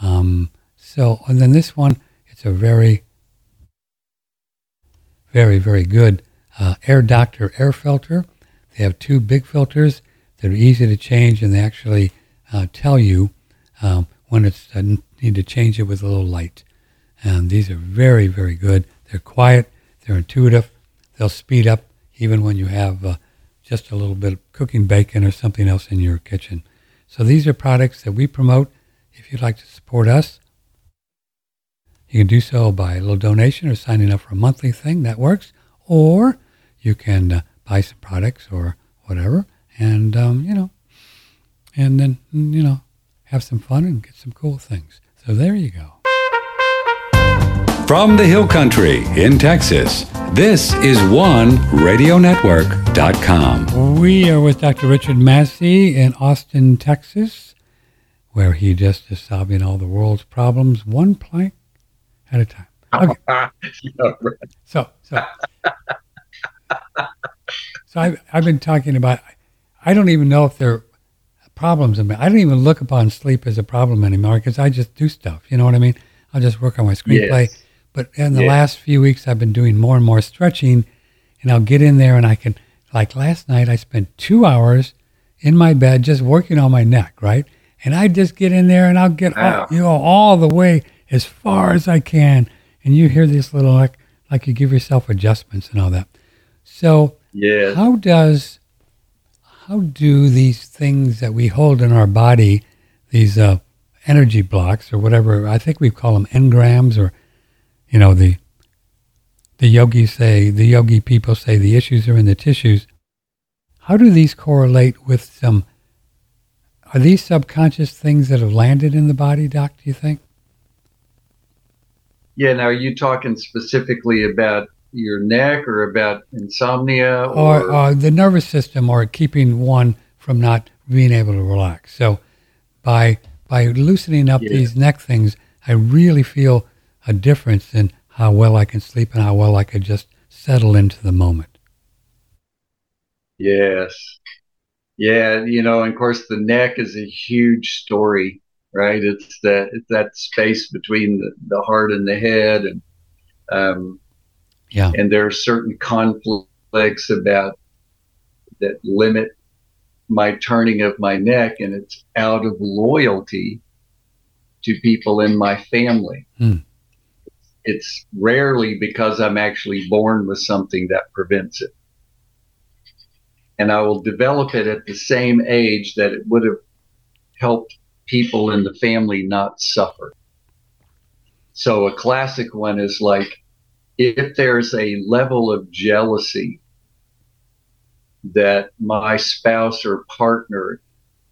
S1: Um, so, and then this one, it's a very, very, very good uh, Air Doctor air filter. They have two big filters that are easy to change, and they actually uh, tell you um, when it's uh, need to change it with a little light. And these are very, very good. They're quiet. They're intuitive. They'll speed up even when you have uh, just a little bit of cooking bacon or something else in your kitchen. So these are products that we promote. If you'd like to support us, you can do so by a little donation or signing up for a monthly thing. That works. Or you can uh, buy some products or whatever, and um, you know, and then you know, have some fun and get some cool things. So there you go.
S3: From the Hill Country in Texas, this is OneRadioNetwork.com.
S1: We are with Dr. Richard Massey in Austin, Texas, where he just is solving all the world's problems one plank at a time. Okay. So, so, so I've, I've been talking about, I don't even know if there are problems in me. I don't even look upon sleep as a problem anymore because I just do stuff. You know what I mean? I'll just work on my screenplay.
S2: Yes.
S1: But in the
S2: Yeah.
S1: last few weeks, I've been doing more and more stretching, and I'll get in there and I can, like last night, I spent two hours in my bed just working on my neck, right? And I just get in there and I'll get all, you know all the way as far as I can, and you hear this little like like you give yourself adjustments and all that. So
S2: Yeah.
S1: how does how do these things that we hold in our body, these uh, energy blocks or whatever, I think we call them engrams or, you know, the the yogis say, the yogi people say the issues are in the tissues. How do these correlate with some? Are these subconscious things that have landed in the body, Doc? Do you think?
S2: Yeah. Now, are you talking specifically about your neck or about insomnia
S1: or, or the nervous system or keeping one from not being able to relax. So by by loosening up
S2: Yeah.
S1: these neck things, I really feel a difference in how well I can sleep and how well I could just settle into the moment.
S2: Yes. Yeah, you know, and of course the neck is a huge story, right? It's that it's that space between the, the heart and the head and um
S1: Yeah.
S2: and there are certain conflicts about that limit my turning of my neck and it's out of loyalty to people in my family.
S1: Hmm.
S2: It's rarely because I'm actually born with something that prevents it and I will develop it at the same age that it would have helped people in the family not suffer. So a classic one is like if there's a level of jealousy that my spouse or partner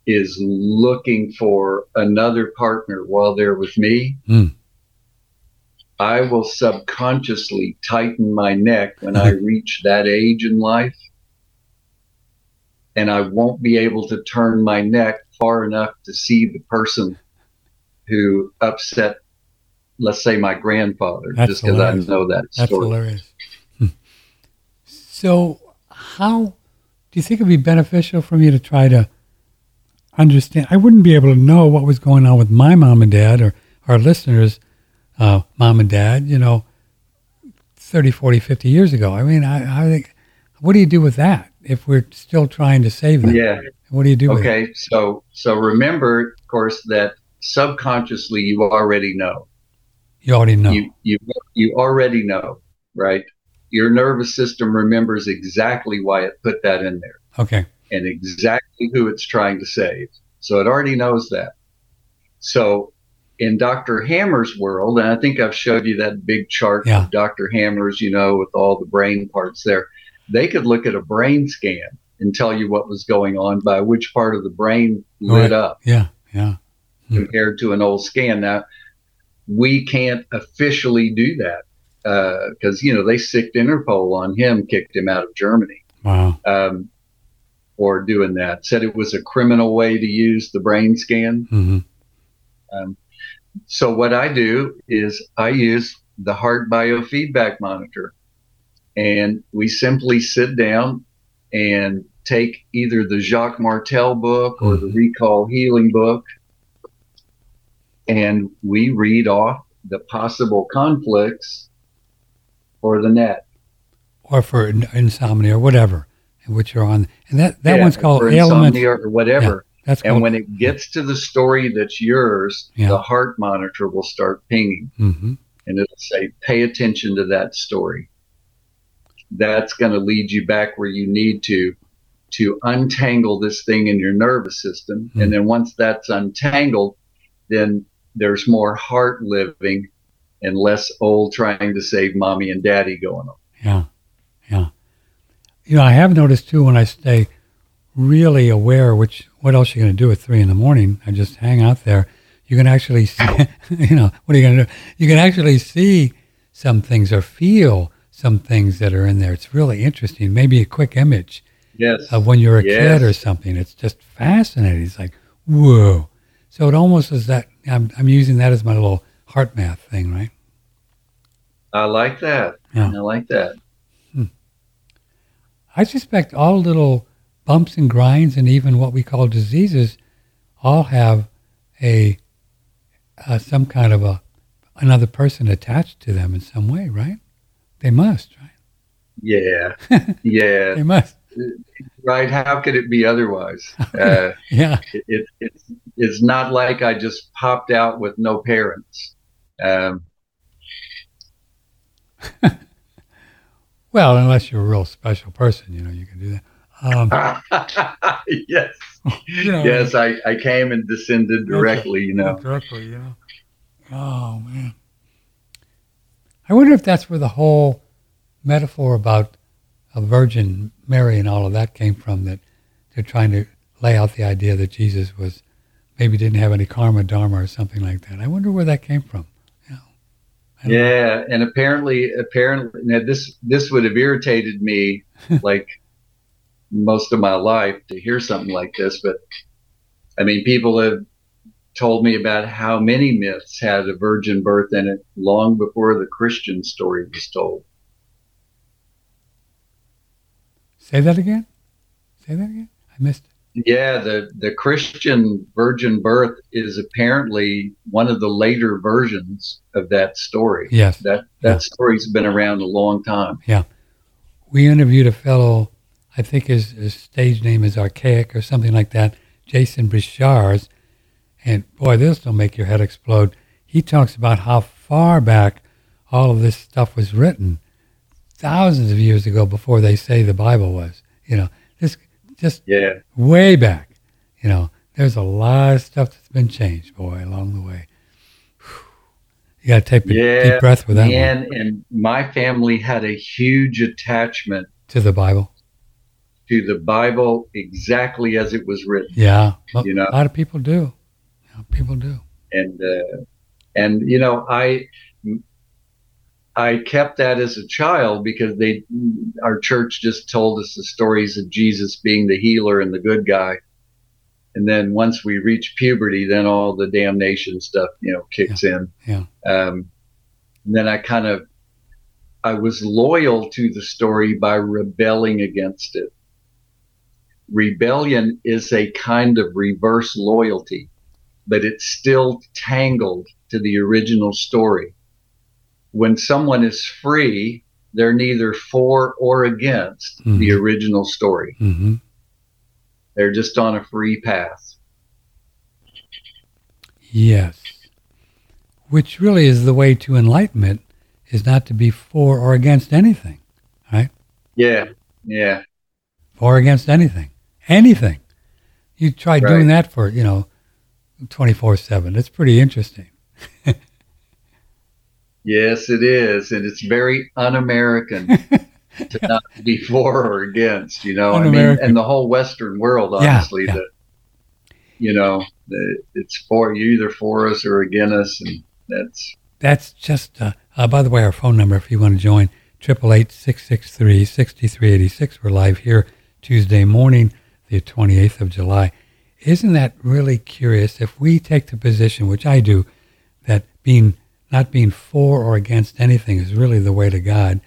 S2: is looking for another partner while they're with me,
S1: Hmm.
S2: I will subconsciously tighten my neck when I reach that age in life and I won't be able to turn my neck far enough to see the person who upset, let's say, my grandfather,
S1: That's
S2: just because I know that
S1: That's
S2: story.
S1: hilarious. Hmm. So how do you think it'd be beneficial for me to try to understand? I wouldn't be able to know what was going on with my mom and dad or our listeners, uh, mom and dad, you know, 30, 40, 50 years ago. I mean, I, I think what do you do with that if we're still trying to save them?
S2: Yeah.
S1: What do you do? with?
S2: Okay. So so remember, of course, that subconsciously you already know.
S1: You already know.
S2: You you you already know, right? Your nervous system remembers exactly why it put that in there
S1: okay.
S2: and exactly who it's trying to save. So it already knows that. So in Dr. Hamer's world, and I think I've showed you that big chart
S1: Yeah.
S2: of Dr. Hamer's, you know, with all the brain parts there. They could look at a brain scan and tell you what was going on by which part of the brain lit
S1: Right.
S2: up
S1: Yeah. Yeah. Hmm.
S2: compared to an old scan. Now, we can't officially do that because, you know, they sicked Interpol on him, kicked him out of Germany
S1: Wow.
S2: um, for doing that. Said it was a criminal way to use the brain scan.
S1: hmm
S2: So what I do is I use the heart biofeedback monitor, and we simply sit down and take either the Jacques Martel book or the
S1: Mhm.
S2: Recall Healing book, and we read off the possible conflicts for the net.
S1: Or for insomnia or whatever, which are on, and that that
S2: Yeah,
S1: one's called
S2: for insomnia or whatever.
S1: That's
S2: And
S1: called.
S2: when it gets to the story that's yours,
S1: Yeah.
S2: the heart monitor will start pinging.
S1: hmm
S2: and it'll say, pay attention to that story. That's going to lead you back where you need to to untangle this thing in your nervous system.
S1: Hmm.
S2: And then once that's untangled, then there's more heart living and less old trying to save mommy and daddy going on.
S1: Yeah, yeah. You know, I have noticed too when I stay really aware, which what else are you going to do at three in the morning? I just hang out there. You can actually, see, you know, what are you going to do? You can actually see some things or feel some things that are in there. It's really interesting. Maybe a quick image
S2: Yes.
S1: of when you're a
S2: Yes.
S1: kid or something. It's just fascinating. It's like, whoa. So it almost is that I'm, I'm using that as my little HeartMath thing, right?
S2: I like that.
S1: Yeah.
S2: I like that.
S1: I suspect all little bumps and grinds and even what we call diseases all have a uh, some kind of a another person attached to them in some way, right? They must, right?
S2: Yeah. yeah.
S1: They must.
S2: Right. How could it be otherwise? Uh,
S1: Yeah.
S2: it, it, it's, it's not like I just popped out with no parents. Um,
S1: Well, unless you're a real special person, you know, you can do that. Um,
S2: yes,
S1: you know,
S2: yes, I, I came and descended directly, you know.
S1: Directly, you know. Oh man. I wonder if that's where the whole metaphor about a Virgin Mary and all of that came from. That they're trying to lay out the idea that Jesus was maybe didn't have any karma dharma or something like that. I wonder where that came from. You know, I don't-
S2: Yeah, and apparently, apparently, now this this would have irritated me like most of my life to hear something like this, but I mean, people have told me about how many myths had a virgin birth in it long before the Christian story was told.
S1: Say that again. Say that again. I missed it.
S2: Yeah, the the Christian virgin birth is apparently one of the later versions of that story.
S1: Yes.
S2: That that story's been around a long time. Yeah.
S1: We interviewed a fellow, I think his, his stage name is Archaix or something like that, Jason Breshears. And boy, this will make your head explode. He talks about how far back all of this stuff was written, thousands of years ago before they say the Bible was. You know, this just
S2: Yeah.
S1: way back. You know, there's a lot of stuff that's been changed, boy, along the way. You got to take a
S2: Yeah,
S1: deep breath with that one
S2: And and my family had a huge attachment
S1: to the Bible.
S2: to the Bible exactly as it was written.
S1: Yeah, a
S2: You know.
S1: a lot of people do. People do.
S2: and uh, and you know I I kept that as a child because they our church just told us the stories of Jesus being the healer and the good guy, and then once we reach puberty, then all the damnation stuff you know kicks in.
S1: Yeah.
S2: Um, and then I kind of I was loyal to the story by rebelling against it. Rebellion is a kind of reverse loyalty but it's still tangled to the original story. When someone is free, they're neither for or against
S1: Mhm.
S2: the original story.
S1: hmm
S2: They're just on a free path.
S1: Yes. Which really is the way to enlightenment is not to be for or against anything, right?
S2: Yeah, yeah,
S1: for or against anything, anything. You try doing that for, you know, 24 7. It's pretty interesting.
S2: yes, it is, and it's very un-American to not be for or against. You know, I mean, and the whole Western world,
S1: Yeah,
S2: honestly,
S1: yeah.
S2: that you know, that it's for you either for us or against us, and that's
S1: That's just, uh, uh, by the way, our phone number, if you want to join, 888-663-6386. We're live here Tuesday morning, the 28th of July. Isn't that really curious? If we take the position, which I do, that being not being for or against anything is really the way to God,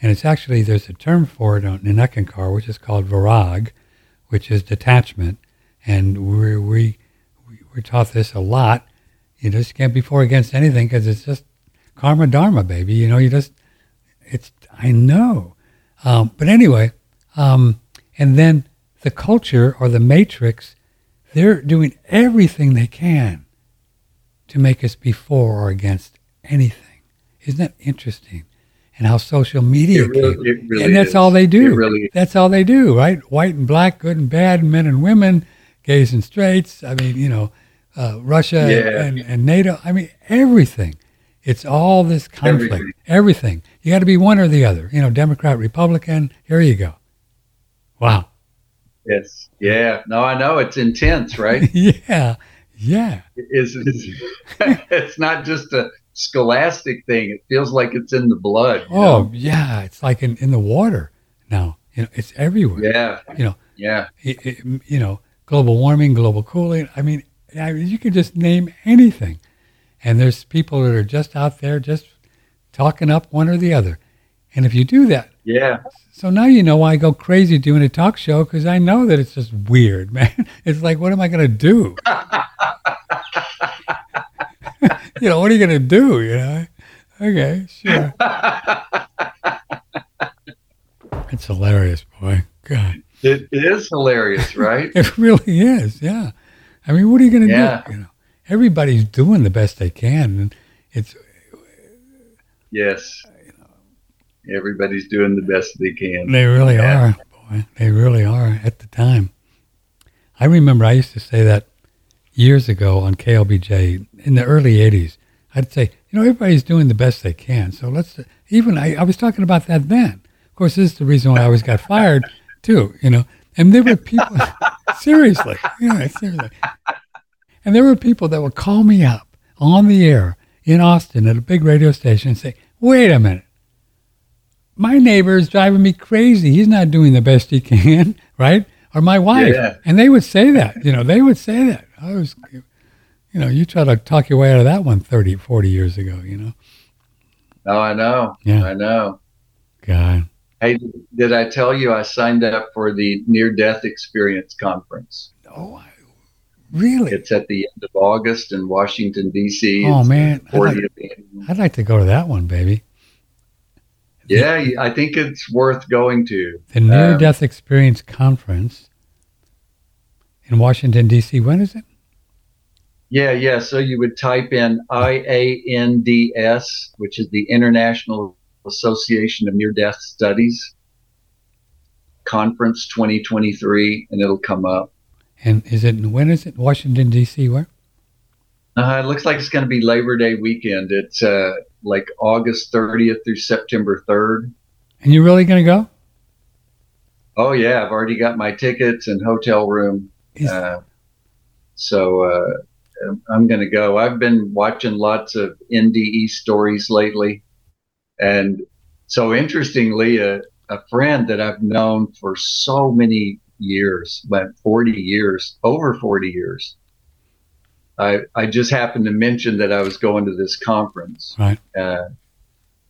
S1: and it's actually, there's a term for it in Eckankar, which is called vairag, which is detachment, and we we we're taught this a lot. You just can't be for or against anything because it's just karma dharma, baby. You know, you just it's I know, um, but anyway, um, and then the culture or the matrix, they're doing everything they can to make us be for or against anything. Isn't that interesting? And how social media
S2: really,
S1: came.
S2: really
S1: and that's
S2: is.
S1: all they do.
S2: Really
S1: That's all they do, right? White and black, good and bad, men and women, gays and straights. I mean, you know, uh, Russia
S2: Yeah.
S1: and, and NATO. I mean, everything. It's all this conflict.
S2: Everything.
S1: Everything. You got to be one or the other. You know, Democrat, Republican. Here you go. Wow.
S2: Yes. Yeah. No, I know it's intense, right?
S1: yeah. Yeah.
S2: It's, it's, it's not just a scholastic thing. It feels like it's in the blood.
S1: Oh,
S2: know?
S1: yeah. It's like in, in the water now. You know, it's everywhere.
S2: yeah.
S1: You know,
S2: Yeah.
S1: it, it- you know, global warming, global cooling. I mean, I mean, you could just name anything. And there's people that are just out there just talking up one or the other. And if you do that,
S2: Yeah.
S1: so now you know why I go crazy doing a talk show because I know that it's just weird, man. It's like, what am I going to do? you know, what are you going to do? You know? Okay, sure. It's hilarious, boy. God.
S2: It is hilarious, right?
S1: It really is, yeah. I mean, what are you going to
S2: Yeah.
S1: do? You know, everybody's doing the best they can, and it's
S2: yes. Everybody's doing the best they can.
S1: they really
S2: Yeah.
S1: are, boy. They really are at the time. I remember I used to say that years ago on KLBJ in the early '80s. I'd say, you know, everybody's doing the best they can, so let's. Even I, I was talking about that then. Of course, this is the reason why I always got fired, too. You know, and there were people seriously, you know, seriously. And there were people that would call me up on the air in Austin at a big radio station and say, wait a minute. My neighbor is driving me crazy. He's not doing the best he can, right? Or my wife.
S2: Yeah.
S1: And they would say that, you know, they would say that. I was, you know, you try to talk your way out of that one 30, 40 years ago, you know?
S2: Oh, I know.
S1: Yeah.
S2: I know.
S1: God.
S2: Hey, did I tell you I signed up for the Near Death Experience Conference?
S1: Oh, I, really?
S2: It's at the end of August in Washington, D.C.
S1: Oh,
S2: It's
S1: man. I'd like, I'd like to go to that one, baby.
S2: Yeah, I think it's worth going to.
S1: The Near
S2: Um,
S1: Death Experience Conference in Washington, D.C. When is it?
S2: Yeah, yeah. So you would type in IANDS, which is the International Association of Near Death Studies Conference 2023, and it'll come up.
S1: And is it, when is it? Washington, D.C. Where?
S2: Uh, it looks like it's going to be Labor Day weekend. It's uh, like August 30th through September 3rd.
S1: And you're really going to go?
S2: Oh, yeah. I've already got my tickets and hotel room.
S1: Is,
S2: Uh, so uh, I'm going to go. I've been watching lots of NDE stories lately. And so interestingly, a, a friend that I've known for so many years, about 40 years, over 40 years, I, I just happened to mention that I was going to this conference.
S1: Right.
S2: Uh,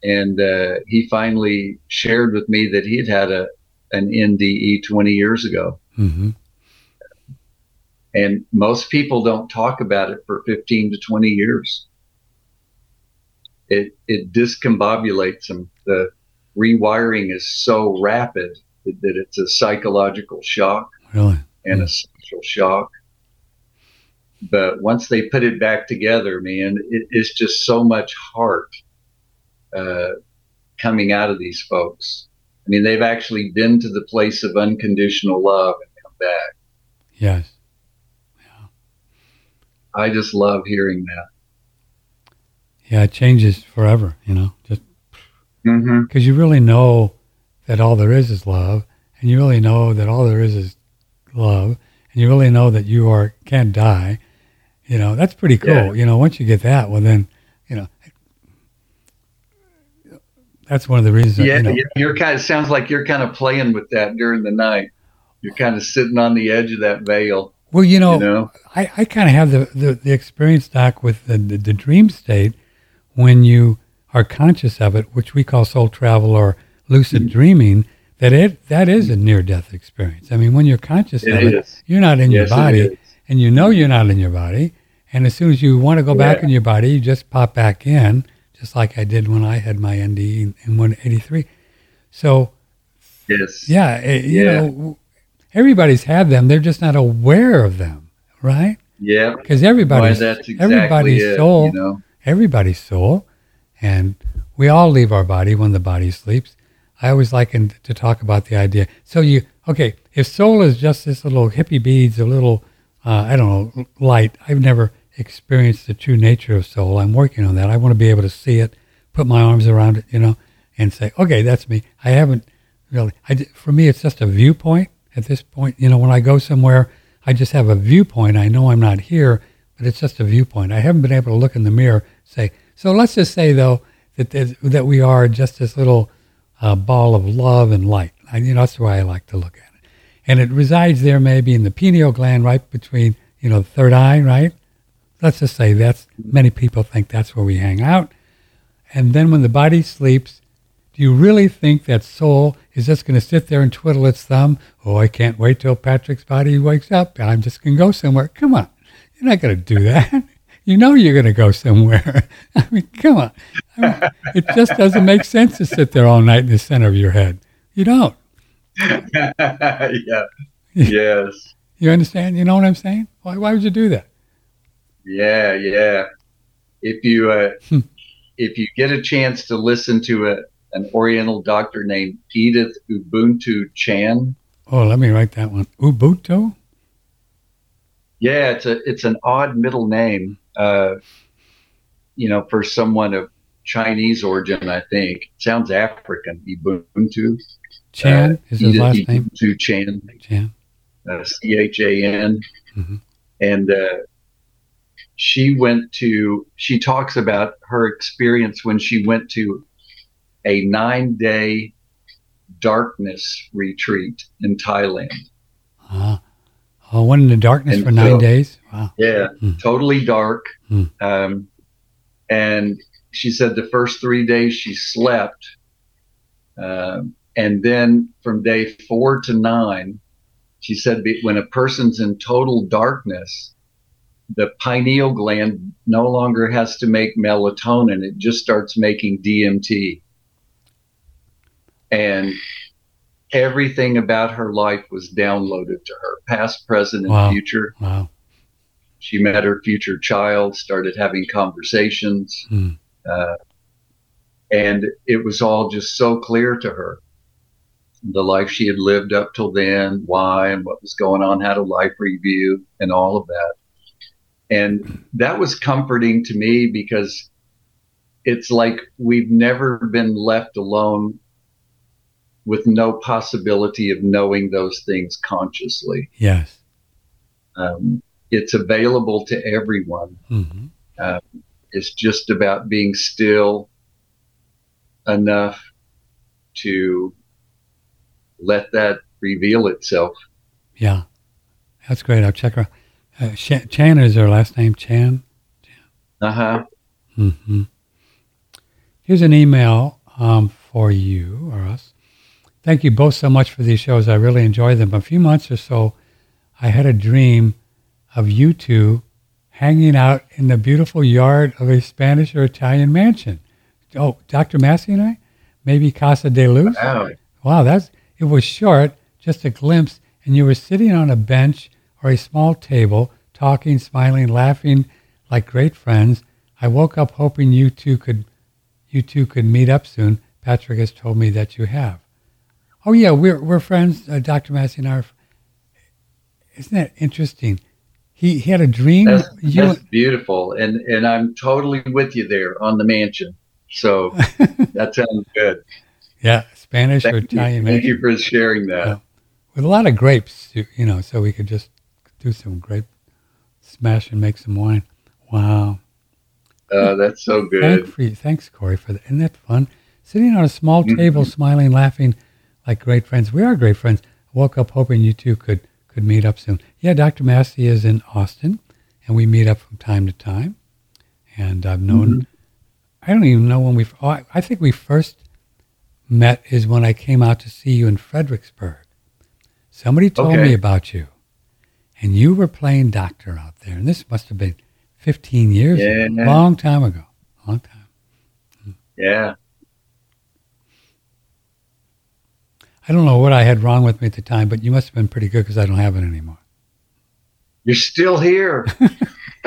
S2: and uh, he finally shared with me that he'd had a an NDE 20 years ago.
S1: hmm
S2: And most people don't talk about it for 15 to 20 years. It it discombobulates them. The rewiring is so rapid that, it's a psychological shock
S1: Really?
S2: and a social shock. But once they put it back together, man, it, it's just so much heart uh, coming out of these folks. I mean, they've actually been to the place of unconditional love and come back.
S1: Yes.
S2: I just love hearing that.
S1: Yeah, it changes forever, you know, just
S2: Mm-hmm.
S1: because you really know that all there is is love, and you really know that all there is is love, and you really know that you are can't die. You know, that's pretty cool.
S2: Yeah.
S1: You know, once you get that, well, then, you know, that's one of the reasons. that,
S2: Yeah,
S1: you know,
S2: you- you're kind of sounds like you're kind of playing with that during the night. You're kind of sitting on the edge of that veil,
S1: well, you know,
S2: you know.
S1: I, I kind of have the, the, the experience, Doc, with the, the, the dream state when you are conscious of it, which we call soul travel or lucid
S2: Mm-hmm.
S1: dreaming, that it that is a near death experience. I mean, when you're conscious
S2: It
S1: of it, you're not in
S2: Yes,
S1: your body and you know you're not in your body. And as soon as you want to go back
S2: Yeah.
S1: in your body, you just pop back in, just like I did when I had my ND in, in 183. So,
S2: Yes.
S1: yeah, it, you
S2: Yeah.
S1: know, everybody's had them. They're just not aware of them, right?
S2: Yeah.
S1: Because everybody's
S2: that's exactly
S1: everybody's
S2: it,
S1: soul,
S2: You know.
S1: everybody's soul, and we all leave our body when the body sleeps. I always like to talk about the idea. So you okay? If soul is just this little hippie beads, a little uh, I don't know light. I've never experienced the true nature of soul. I'm working on that. I want to be able to see it, put my arms around it, you know, and say, okay, that's me. I haven't really. I, for me, it's just a viewpoint at this point. You know, when I go somewhere, I just have a viewpoint. I know I'm not here, but it's just a viewpoint. I haven't been able to look in the mirror, say. So let's just say though that that we are just this little uh, ball of love and light. I, you know, that's the way I like to look at it. And it resides there maybe in the pineal gland, right between you know the third eye, right? Let's just say that's many people think that's where we hang out. And then when the body sleeps, do you really think that soul is just going to sit there and twiddle its thumb? Oh, I can't wait till Patrick's body wakes up. I'm just going to go somewhere. Come on. You're not going to do that. You know you're going to go somewhere. I mean, come on. I mean, it just doesn't make sense to sit there all night in the center of your head. You don't.
S2: yeah. Yes.
S1: You understand? You know what I'm saying? Why, why would you do that?
S2: Yeah. Yeah. If you uh,
S1: Hmm.
S2: if you get a chance to listen to a an Oriental doctor named Edith Ubuntu Chan,
S1: Oh, let me write that one. Ubuntu?
S2: Yeah, it's a it's an odd middle name. Uh, you know, for someone of Chinese origin, I think sounds African. Ubuntu.
S1: Chan
S2: Uh,
S1: is his
S2: Edith
S1: last name.
S2: Ubuntu Chan.
S1: Chan.
S2: uh, C H A N,
S1: Mhm.
S2: and uh, she went to. She talks about her experience when she went to a nine day darkness retreat in Thailand.
S1: Uh, oh, went in the darkness
S2: And
S1: for nine
S2: so-
S1: days. Wow.
S2: Yeah,
S1: Hmm.
S2: totally dark.
S1: Hmm.
S2: Um, and she said the first three days she slept. Um, and then from day four to nine, she said when a person's in total darkness, the pineal gland no longer has to make melatonin. It just starts making DMT. And everything about her life was downloaded to her, past, present, and
S1: Wow.
S2: future.
S1: Wow.
S2: She met her future child, started having conversations,
S1: Hmm.
S2: uh, and it was all just so clear to her. The life she had lived up till then, why and what was going on, had a life review, and all of that. And that was comforting to me because it's like we've never been left alone with no possibility of knowing those things consciously
S1: Yes.
S2: um, it's available to everyone.
S1: hmm
S2: It's just about being still enough to let that reveal itself.
S1: Yeah. That's great. I'll check her. Uh, Chan, Chan is her last name. Chan.
S2: Uh huh.
S1: hmm Here's an email um, for you or us. Thank you both so much for these shows. I really enjoy them. A few months or so, I had a dream of you two hanging out in the beautiful yard of a Spanish or Italian mansion. Oh, Dr. Massey and I? maybe Casa de Luz.
S2: Wow.
S1: Wow, that's it was short, just a glimpse, and you were sitting on a bench or a small table, talking, smiling, laughing like great friends. I woke up hoping you two could you two could meet up soon. Patrick has told me that you have. Oh yeah, we're we're friends. Uh, Dr. Massey and I. Are, isn't that interesting? He he had a dream.
S2: That's,
S1: you,
S2: that's beautiful, and and I'm totally with you there on the mansion. So that sounds good.
S1: yeah, Spanish or
S2: Thank you, thank you for sharing that.
S1: Yeah. with a lot of grapes, you know, so we could just do some grape smash and make some wine. Wow.
S2: Uh, that's so
S1: Thank
S2: good.
S1: for you. Thanks, Corey, for that. Isn't that fun? Sitting on a small
S2: Mhm.
S1: table, smiling, laughing like great friends. We are great friends. I woke up hoping you two could, could meet up soon. Yeah, Dr. Massey is in Austin, and we meet up from time to time. And I've known, mm-hmm. I don't even know when we, oh, I, I think we first met is when I came out to see you in Fredericksburg. Somebody told
S2: Okay.
S1: me about you, and you were playing doctor out there. And this must have been 15 years ago, long time ago, long time.
S2: Yeah.
S1: I don't know what I had wrong with me at the time, but you must have been pretty good because I don't have it anymore.
S2: You're still here.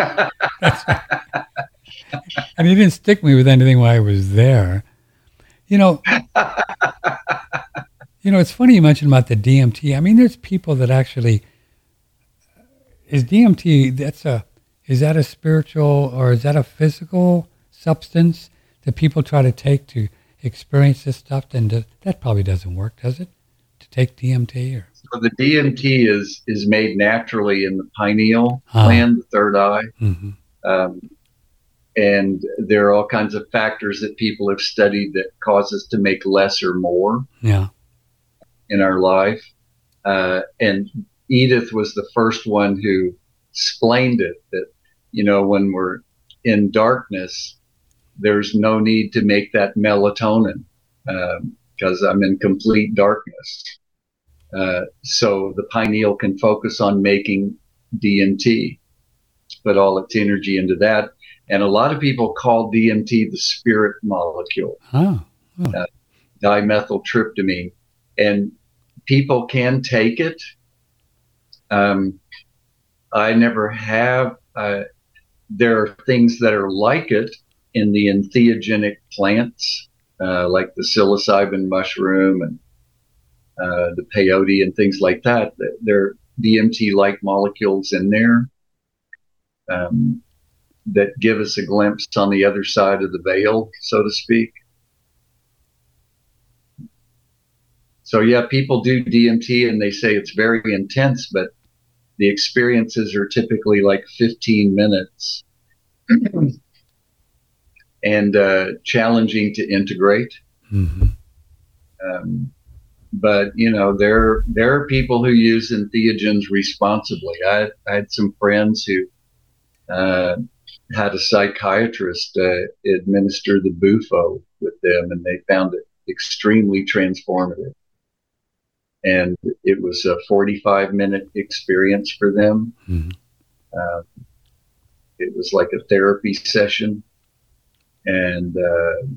S1: And you didn't stick me with anything while I was there. You know, you know, it's funny you mentioned about the DMT. I mean, there's people that actually is DMT. That's a is that a spiritual or is that a physical substance that people try to take to experience this stuff? Then that probably doesn't work, does it? To take DMT or
S2: so the DMT is is made naturally in the pineal
S1: Ah.
S2: gland, the third eye.
S1: hmm
S2: Um, and there are all kinds of factors that people have studied that cause us to make less or more
S1: yeah,
S2: in our life. Uh, and Edith was the first one who explained it that, you know, when we're in darkness, there's no need to make that melatonin because I'm in complete darkness. Uh, so the pineal can focus on making DMT, put all its energy into that. And a lot of people call DMT the spirit molecule
S1: oh,
S2: dimethyltryptamine, and people can take it. Um, I never have. Uh, there are things that are like it in the entheogenic plants, uh, like the psilocybin mushroom and uh, the peyote and things like that. Th- There are DMT-like molecules in there um, that give us a glimpse on the other side of the veil, so to speak. So yeah, people do DMT and they say it's very intense, but the experiences are typically like 15 minutes and uh, challenging to integrate.
S1: hmm
S2: Um, but you know, there there are people who use entheogens responsibly. I, I had some friends who uh, had a psychiatrist uh, administer the bufo with them, and they found it extremely transformative. And it was a 45 minute experience for them.
S1: Mhm.
S2: Uh, it was like a therapy session, and uh,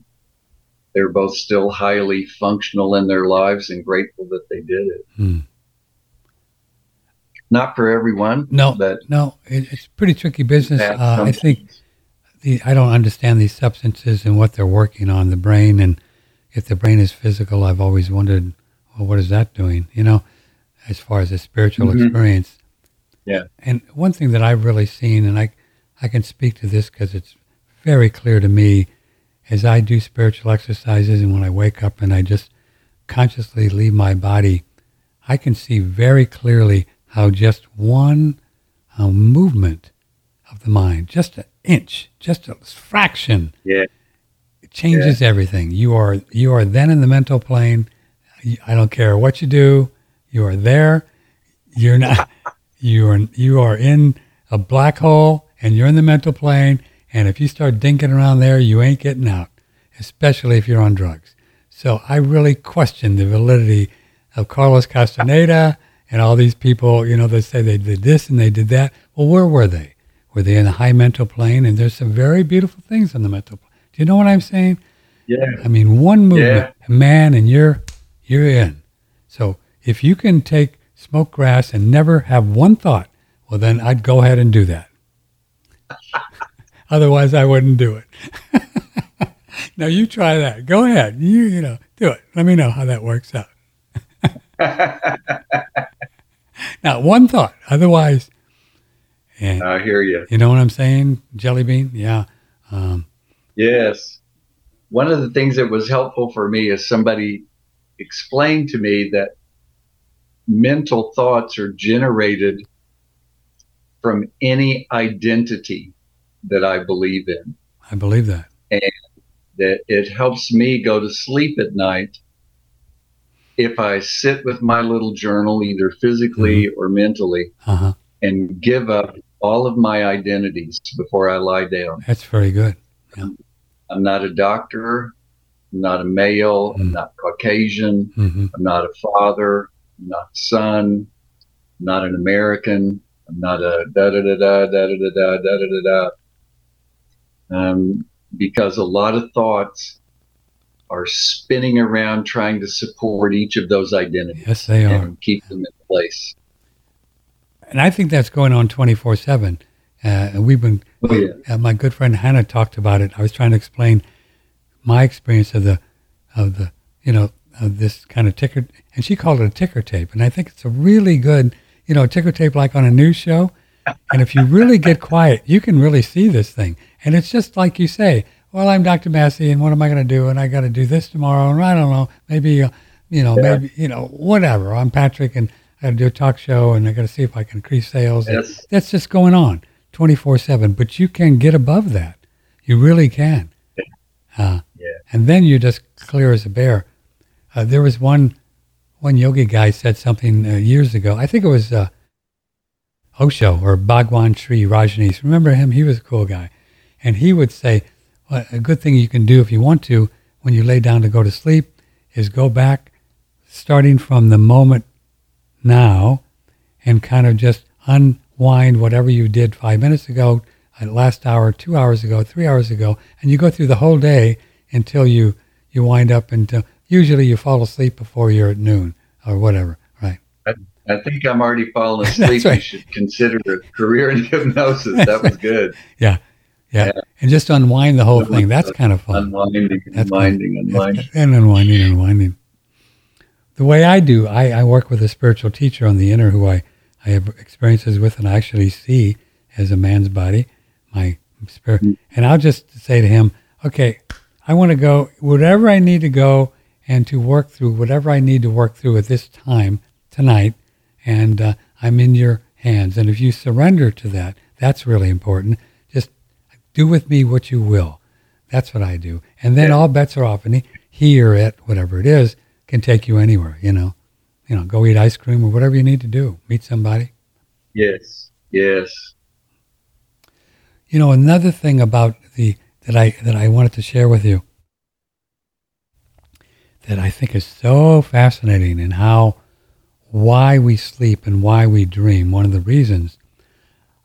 S2: they're both still highly functional in their lives and grateful that they did it.
S1: Hmm.
S2: Not for everyone,
S1: No,
S2: but
S1: no, it, it's pretty tricky business. Uh, I think the I don't understand these substances and what they're working on the brain, and if the brain is physical, I've always wondered, well, what is that doing? You know, as far as a spiritual
S2: Mhm.
S1: experience.
S2: Yeah.
S1: And one thing that I've really seen, and I I can speak to this because it's very clear to me, as I do spiritual exercises, and when I wake up and I just consciously leave my body, I can see very clearly how just one uh, movement of the mind, just an inch, just a fraction,
S2: Yeah.
S1: it changes everything. You are you are then in the mental plane. I don't care what you do, you are there. You're not. You are you are in a black hole, and you're in the mental plane. And if you start dinking around there, you ain't getting out, especially if you're on drugs. So I really question the validity of Carlos Castaneda and all these people, you know, that say they did this and they did that. Well, where were they? Were they in the high mental plane? And there's some very beautiful things in the mental plane. Do you know what I'm saying?
S2: Yeah.
S1: I mean, one movement, man, and you're you're in. So if you can take smoke grass and never have one thought, well, then I'd go ahead and do that. Otherwise, I wouldn't do it. now you try that. Go ahead. You you know do it. Let me know how that works out. now one thought. Otherwise, and
S2: I hear you.
S1: you know what I'm saying, Jelly Bean? Yeah. Um,
S2: Yes. One of the things that was helpful for me is somebody explained to me that mental thoughts are generated from any identity that I believe in.
S1: I believe that.
S2: And that it helps me go to sleep at night if I sit with my little journal, either physically or mentally,
S1: Uh huh.
S2: and give up all of my identities before I lie down.
S1: That's very good.
S2: I'm not a doctor. I'm not a male. I'm
S1: Mm.
S2: not Caucasian.
S1: hmm
S2: I'm not a father. I'm not a son. I'm not an American. I'm not a da da da da da da da da da da da. Um, because a lot of thoughts are spinning around trying to support each of those identities
S1: Yes, they are.
S2: keep them in place.
S1: And I think that's going on 24 7. Uh, and we've been,
S2: Oh, yeah.
S1: uh, my good friend Hannah talked about it. I was trying to explain my experience of the, of the, you know, of this kind of ticker, and she called it a ticker tape. And I think it's a really good, you know, ticker tape like on a news show. And if you really get quiet, you can really see this thing. And it's just like you say, well, I'm Dr. Massey, and what am I going to do? And I got to do this tomorrow, and I don't know, maybe, uh, you know,
S2: Yeah.
S1: maybe, you know, whatever. I'm Patrick, and I got to do a talk show, and I got to see if I can increase sales.
S2: Yes.
S1: That's just going on 24 7. But you can get above that. You really can. Uh,
S2: Yeah.
S1: And then you're just clear as a bear. Uh, there was one one yogi guy said something uh, years ago. I think it was uh, Osho or Bhagwan Shree Rajneesh. Remember him? He was a cool guy. And he would say, well, a good thing you can do if you want to when you lay down to go to sleep is go back, starting from the moment now, and kind of just unwind whatever you did five minutes ago, uh, last hour, two hours ago, three hours ago, and you go through the whole day until you you wind up until usually you fall asleep before you're at noon or whatever, right?
S2: I think I'm already falling asleep.
S1: right.
S2: You should consider a career in hypnosis. That was good.
S1: Yeah, yeah, and just unwind the whole thing. That's kind of fun.
S2: Unwinding,
S1: That's
S2: unwinding, unwinding.
S1: and unwinding, unwinding. The way I do, I, I work with a spiritual teacher on the inner who I, I have experiences with and I actually see as a man's body, my spirit. And I'll just say to him, okay, I want to go whatever I need to go and to work through whatever I need to work through at this time tonight. And uh, I'm in your hands. And if you surrender to that, that's really important. Do with me what you will. That's what I do. And then
S2: Yeah.
S1: all bets are off. And he, he or it, whatever it is, can take you anywhere, you know. You know, go eat ice cream or whatever you need to do. Meet somebody.
S2: Yes, yes.
S1: You know, another thing about the that I that I wanted to share with you that I think is so fascinating and how why we sleep and why we dream. One of the reasons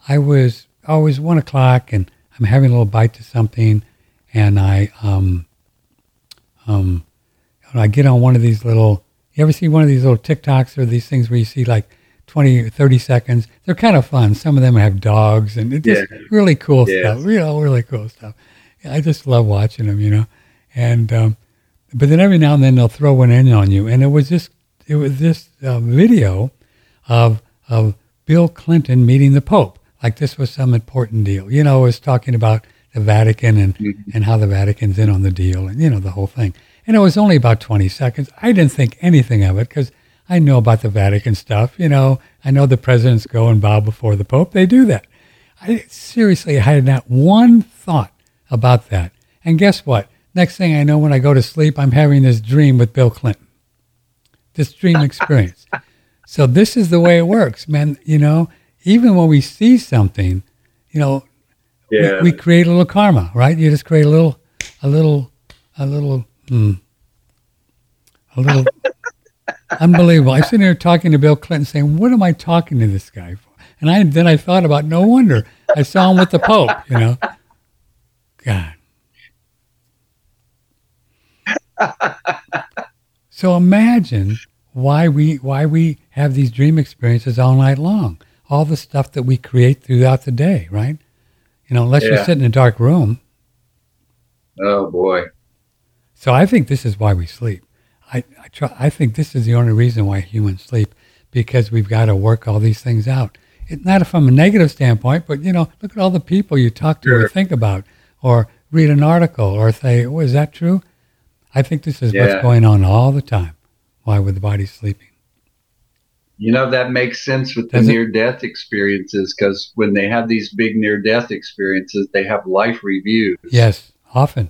S1: I was always one o'clock and I'm having a little bite to something and I um um I get on one of these little you ever see one of these little TikToks or these things where you see like 20 or 30 seconds? They're kind of fun. Some of them have dogs and it's just
S2: Yeah.
S1: really cool
S2: Yes.
S1: stuff. Real, really cool stuff. I just love watching them, you know. And um, but then every now and then they'll throw one in on you, and it was this it was this uh, video of of Bill Clinton meeting the Pope. Like this was some important deal, you know. It was talking about the Vatican and mm-hmm. and how the Vatican's in on the deal, and you know the whole thing. And it was only about twenty seconds. I didn't think anything of it because I know about the Vatican stuff. You know, I know the presidents go and bow before the Pope. They do that. I seriously I had not one thought about that. And guess what? Next thing I know, when I go to sleep, I'm having this dream with Bill Clinton. This dream experience. so this is the way it works, man. You know, even when we see something, you know, we- we, create a little karma, right? You just create a little, a little, a little, hmm, a little. unbelievable. I'm sitting here talking to Bill Clinton, saying, "What am I talking to this guy for?" And I then I thought about, no wonder I saw him with the Pope. You know, God. so imagine why we why we have these dream experiences all night long. All the stuff that we create throughout the day, right? You know, unless you
S2: Yeah.
S1: sit in a dark room.
S2: Oh boy.
S1: So I think this is why we sleep. I I, try, I think this is the only reason why humans sleep because we've got to work all these things out. It's not from a negative standpoint, but you know, look at all the people you talk to or think about, or read an article, or say, "Oh, is that true?" I think this is
S2: Yeah.
S1: what's going on all the time. Why would the body sleeping?
S2: You know, that makes sense with the near death experiences because when they have these big near death experiences, they have life reviews.
S1: Yes, often.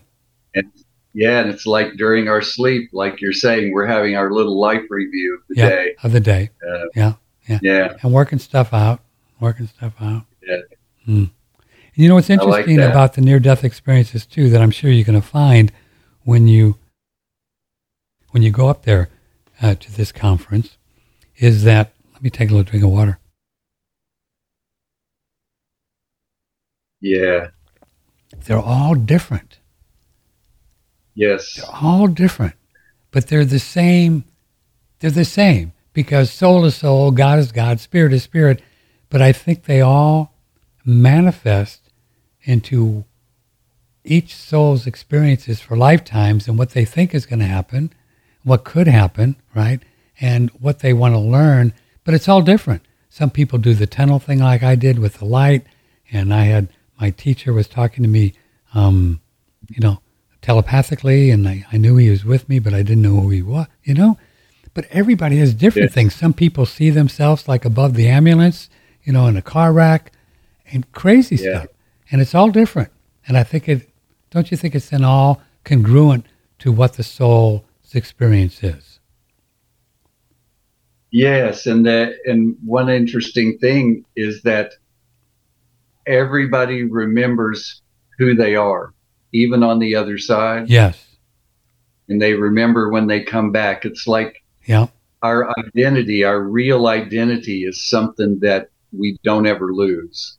S2: And Yeah, and it's like during our sleep, like you're saying, we're having our little life review of the day.
S1: of the day,
S2: Uh,
S1: Yeah, yeah.
S2: Yeah.
S1: and working stuff out, working stuff out.
S2: Yeah.
S1: Hmm. And you know what's interesting
S2: that.
S1: about the near-death experiences too, that I'm sure you're going to find when you when you go up there uh, to this conference, is that let me take a little drink of water.
S2: Yeah.
S1: They're all different.
S2: Yes.
S1: They're all different, but they're the same. They're the same because soul is soul, God is God, spirit is spirit. But I think they all manifest into each soul's experiences for lifetimes and what they think is going to happen, what could happen, right? And what they want to learn. But it's all different. Some people do the tunnel thing like I did with the light. And I had my teacher was talking to me, um, you know, telepathically, and I, I knew he was with me, but I didn't know who he was, you know? But everybody has different
S2: Yes.
S1: things. Some people see themselves like above the ambulance, you know, in a car wreck and crazy
S2: Yeah.
S1: stuff. And it's all different. And I think it, don't you think it's then all congruent to what the soul's experience is?
S2: Yes, and that and one interesting thing is that everybody remembers who they are, even on the other side,
S1: Yes.
S2: and they remember when they come back. It's like
S1: Yeah.
S2: our identity, our real identity, is something that we don't ever lose.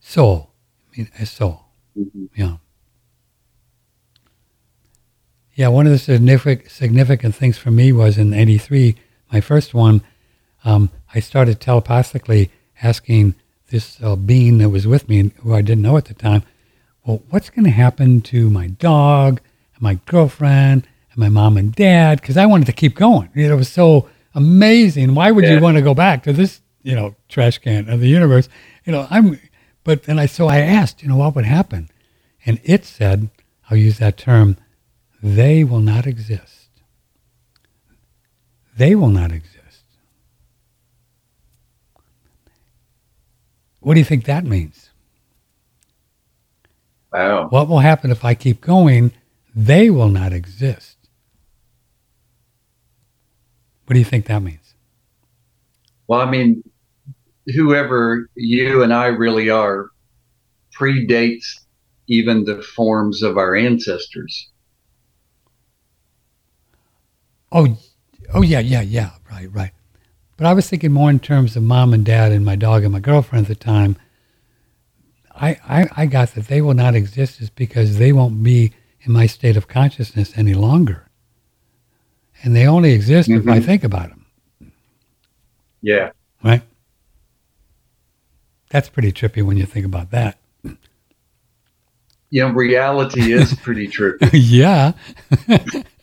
S1: Soul. I mean, a soul.
S2: Mhm.
S1: Yeah. Yeah, one of the significant significant things for me was in '83, my first one. Um, I started telepathically asking this uh, being that was with me, who I didn't know at the time, well, what's going to happen to my dog and my girlfriend and my mom and dad? Because I wanted to keep going. It was so amazing. Why would you want to go back to this, you know, trash can of the universe? You know, I'm. But then I so I asked, you know, what would happen, and it said, I'll use that term, they will not exist. They will not exist. What do you think that means?
S2: Wow.
S1: What will happen if I keep going? They will not exist. What do you think that means?
S2: Well, I mean, whoever you and I really are predates even the forms of our ancestors.
S1: Oh, oh yeah, yeah, yeah. Right, right. But I was thinking more in terms of mom and dad and my dog and my girlfriend at the time. I, I, I got that they will not exist is because they won't be in my state of consciousness any longer. And they only exist if I
S2: Mhm.
S1: think about them,
S2: Yeah.
S1: right? That's pretty trippy when you think about that.
S2: Know, reality is pretty trippy.
S1: yeah.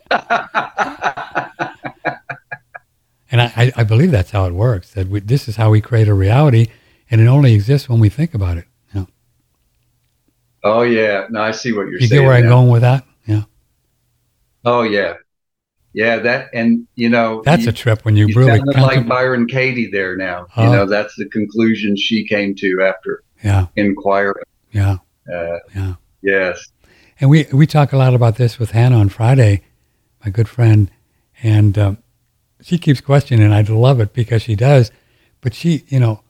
S1: And I, I, believe that's how it works. That we, this is how we create a reality, and it only exists when we think about it. You, know?
S2: oh, yeah. No, I see what you're
S1: you
S2: saying.
S1: get where I'm going with that? Yeah,
S2: Oh, yeah. Yeah, that, and, you know,
S1: that's
S2: you,
S1: a trip when you,
S2: you
S1: really
S2: sounded like Byron Katie there now.
S1: Oh.
S2: You know, that's the conclusion she came to after
S1: yeah,
S2: inquiring.
S1: yeah,
S2: Uh,
S1: yeah.
S2: yes.
S1: And we we talk a lot about this with Hannah on Friday, my good friend, and um, she keeps questioning. And I love it because she does, but she, you know,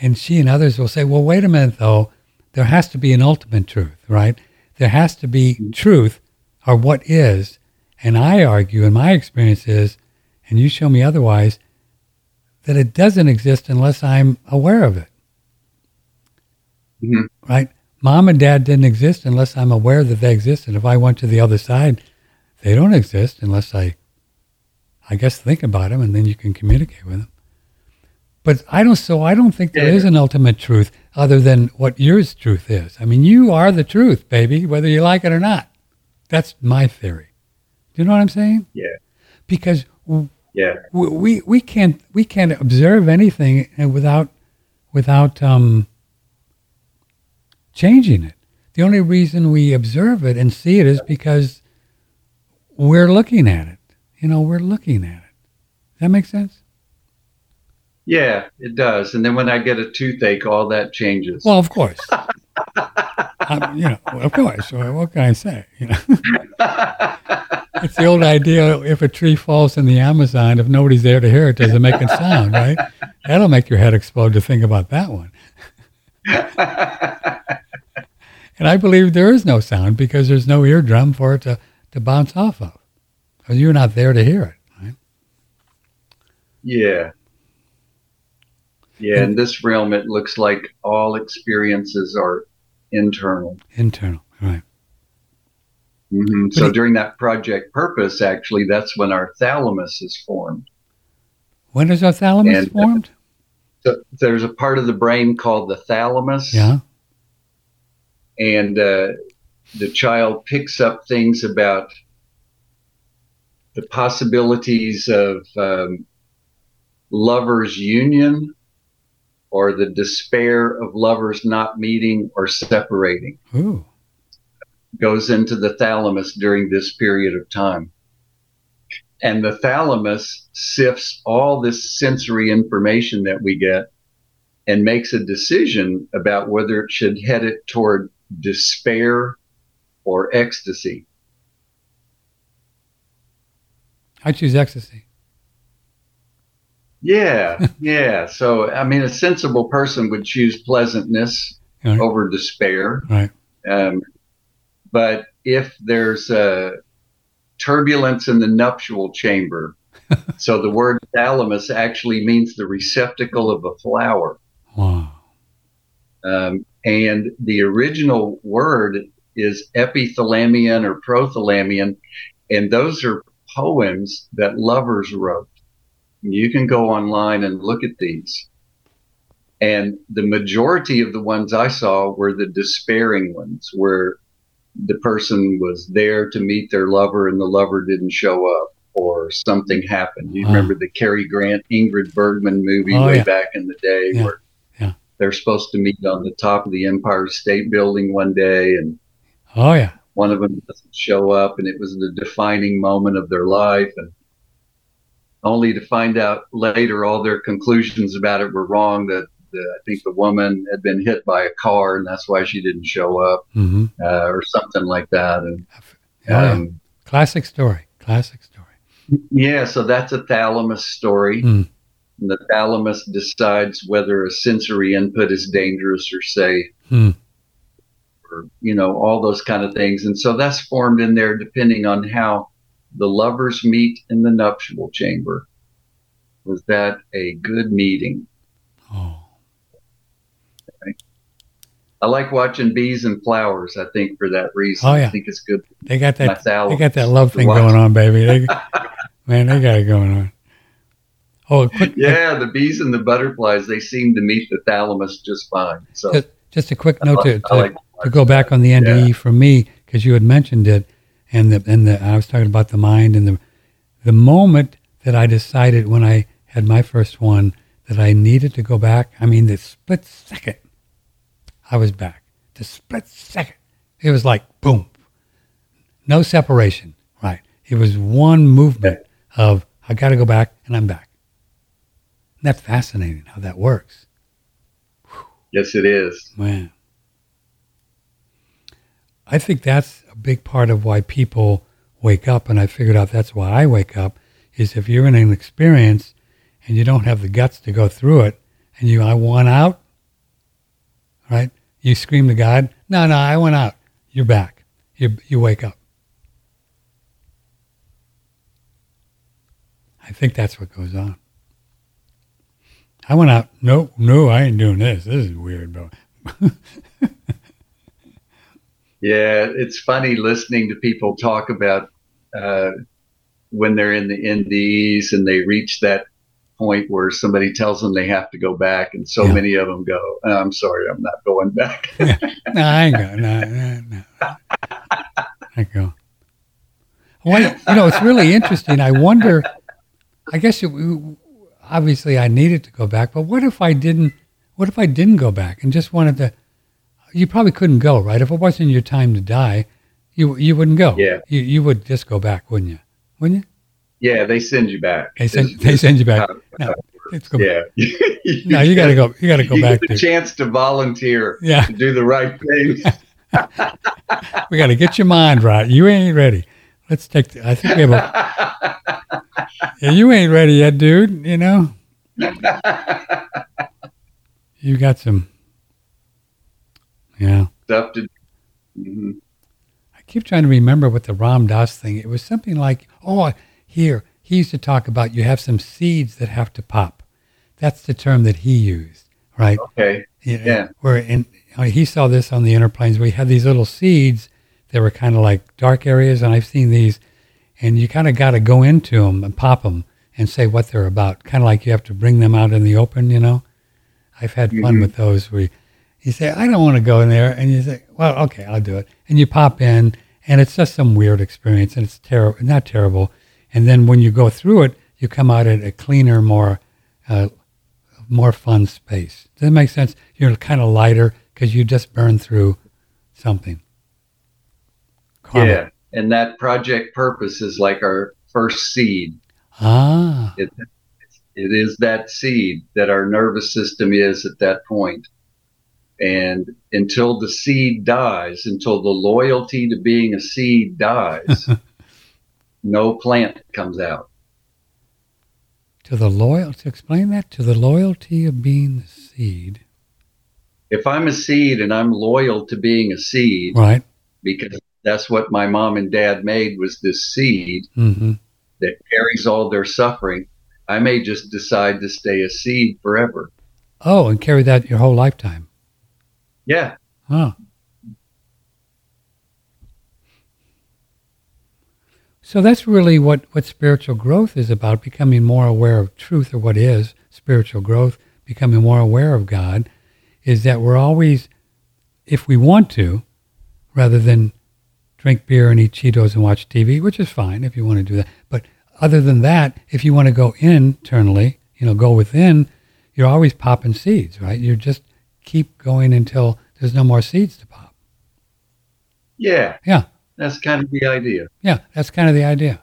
S1: and she and others will say, "Well, wait a minute, though. There has to be an ultimate truth, right? There has to be truth, or what is." And I argue, and my experience, is, and you show me otherwise, that it doesn't exist unless I'm aware of it
S2: Mhm.
S1: right? Mom and dad didn't exist unless I'm aware that they exist. And If I went to the other side, They don't exist unless I, I guess, think about them, and then you can communicate with them. But I don't. So I don't think there is an ultimate truth other than what yours truth is. I mean, you are the truth, baby, whether you like it or not. That's my theory. Do you know what I'm saying?
S2: Yeah.
S1: Because
S2: Yeah.
S1: w- we we can't we can't observe anything without without um, changing it. The only reason we observe it and see it is because we're looking at it. You know, we're looking at it. That make sense?
S2: Yeah, it does. And then when I get a toothache, all that changes.
S1: Well, of course. um, you know, of course. What can I say? You know, it's the old idea: if a tree falls in the Amazon, if nobody's there to hear it, does it make a sound? Right? That'll make your head explode to think about that one. And I believe there is no sound because there's no eardrum for it to, to bounce off of. You're not there to hear it. Right?
S2: yeah. Yeah, in this realm, it looks like all experiences are internal.
S1: Internal. Right.
S2: hmm So during that project purpose, actually, that's when our thalamus is formed.
S1: When is our thalamus
S2: And-
S1: formed?
S2: So there's a part of the brain called the thalamus.
S1: Yeah.
S2: and uh, the child picks up things about the possibilities of um, lovers' union or the despair of lovers not meeting or separating
S1: Ooh.
S2: goes into the thalamus during this period of time. And the thalamus sifts all this sensory information that we get and makes a decision about whether it should head it toward despair or ecstasy.
S1: I choose ecstasy.
S2: Yeah, yeah. So, I mean, a sensible person would choose pleasantness
S1: Right.
S2: over despair.
S1: Right.
S2: Um, but if there's a turbulence in the nuptial chamber, so the word thalamus actually means the receptacle of a flower.
S1: Wow.
S2: Um, and the original word is epithalamion or prothalamion, and those are poems that lovers wrote. You can go online and look at these. And the majority of the ones I saw were the despairing ones, where the person was there to meet their lover and the lover didn't show up or something happened. You
S1: Wow.
S2: remember the Cary Grant, Ingrid Bergman movie
S1: Oh,
S2: way
S1: yeah.
S2: back in the day
S1: Yeah.
S2: where
S1: Yeah.
S2: they're supposed to meet on the top of the Empire State Building one day and
S1: Oh, yeah.
S2: One of them doesn't show up and it was the defining moment of their life and only to find out later all their conclusions about it were wrong that the, I think the woman had been hit by a car and that's why she didn't show up
S1: hmm
S2: uh, or something like that and
S1: yeah.
S2: um,
S1: Classic story. Classic story.
S2: yeah so that's a thalamus story and the thalamus decides whether a sensory input is dangerous or safe
S1: Hmm.
S2: Or you know all those kind of things and so that's formed in there depending on how the lovers meet in the nuptial chamber was that a good meeting
S1: Oh.
S2: i like watching bees and flowers i think for that reason
S1: Oh, yeah.
S2: i think it's good
S1: They got that.
S2: thalamus
S1: They got that love thing going on, baby. They, man, they got it going on. Oh, quick,
S2: yeah the bees and the butterflies they seem to meet the thalamus just fine so
S1: just, a quick note to, to,
S2: like
S1: to go back on the NDE for me because you had mentioned it, and the and the I was talking about the mind and the the moment that I decided when I had my first one that I needed to go back. I mean, the split second I was back. The split second, it was like boom, no separation. Right, it was one movement of I got to go back and I'm back. Isn't that fascinating how that works?
S2: Yes it is
S1: Man. I think that's a big part of why people wake up, and I figured out that's why I wake up, is if you're in an experience and you don't have the guts to go through it, and you, I want out, right? You scream to God, no, no, I want out. You're back. You, you wake up. I think that's what goes on. I went out. No, no, I ain't doing this. This is weird, bro.
S2: Yeah, it's funny listening to people talk about uh, when they're in the NDEs and they reach that point where somebody tells them they have to go back, and so
S1: Yeah.
S2: many of them go, "Oh, "I'm sorry, I'm not going back."
S1: No, I ain't go. No, no, no. I go. Well, you know, it's really interesting. I wonder. I guess it, obviously I needed to go back, but what if I didn't? What if I didn't go back and just wanted to? You probably couldn't go, right? If it wasn't your time to die, you you wouldn't go.
S2: Yeah.
S1: You you would just go back, wouldn't you? Wouldn't you?
S2: yeah, they send you back.
S1: They send
S2: It's-
S1: they send you back.
S2: how-
S1: No, let's go.
S2: yeah.
S1: No, you got to go. You got to go
S2: you
S1: back
S2: get the chance to volunteer
S1: Yeah.
S2: to do the right thing.
S1: We got to get your mind right. You ain't ready. Let's take. The, I think we have a. Yeah, you ain't ready yet, dude. You know. You got some. Yeah,
S2: Stuff to. Mhm.
S1: I keep trying to remember what the Ram Dass thing. It was something like, oh, here he used to talk about you have some seeds that have to pop. That's the term that he used, right?
S2: Okay. Yeah.
S1: Where in he saw this on the inner planes. We had these little seeds that were kind of like dark areas, and I've seen these, and you kind of got to go into them and pop them and say what they're about. Kind of like you have to bring them out in the open, you know. I've had fun
S2: Mhm.
S1: with those where you, you say, I don't want to go in there, and you say, well, okay, I'll do it, and you pop in, and it's just some weird experience, and it's terrible, not terrible, and then when you go through it, you come out at a cleaner, more uh, more fun space. Does that make sense? You're kind of lighter because you just burned through something.
S2: Yeah. And that project purpose is like our first seed.
S1: Ah,
S2: It, it is that seed that our nervous system is at that point. And until the seed dies, until the loyalty to being a seed dies, no plant comes out.
S1: to the loyal. To explain that, to the loyalty of being the seed,
S2: If I'm a seed and I'm loyal to being a seed,
S1: right?
S2: because that's what my mom and dad made was this seed
S1: Mm-hmm.
S2: that carries all their suffering, I may just decide to stay a seed forever.
S1: Oh, and carry that your whole lifetime.
S2: Yeah.
S1: Oh. So that's really what, what spiritual growth is about becoming more aware of truth or what is spiritual growth, becoming more aware of God, is that we're always, if we want to, rather than drink beer and eat Cheetos and watch TV, which is fine if you want to do that. But other than that, if you want to go internally, you know, go within, you're always popping seeds, right? You just keep going until there's no more seeds to pop.
S2: Yeah.
S1: Yeah.
S2: That's kind of the idea.
S1: Yeah, that's kind of the idea.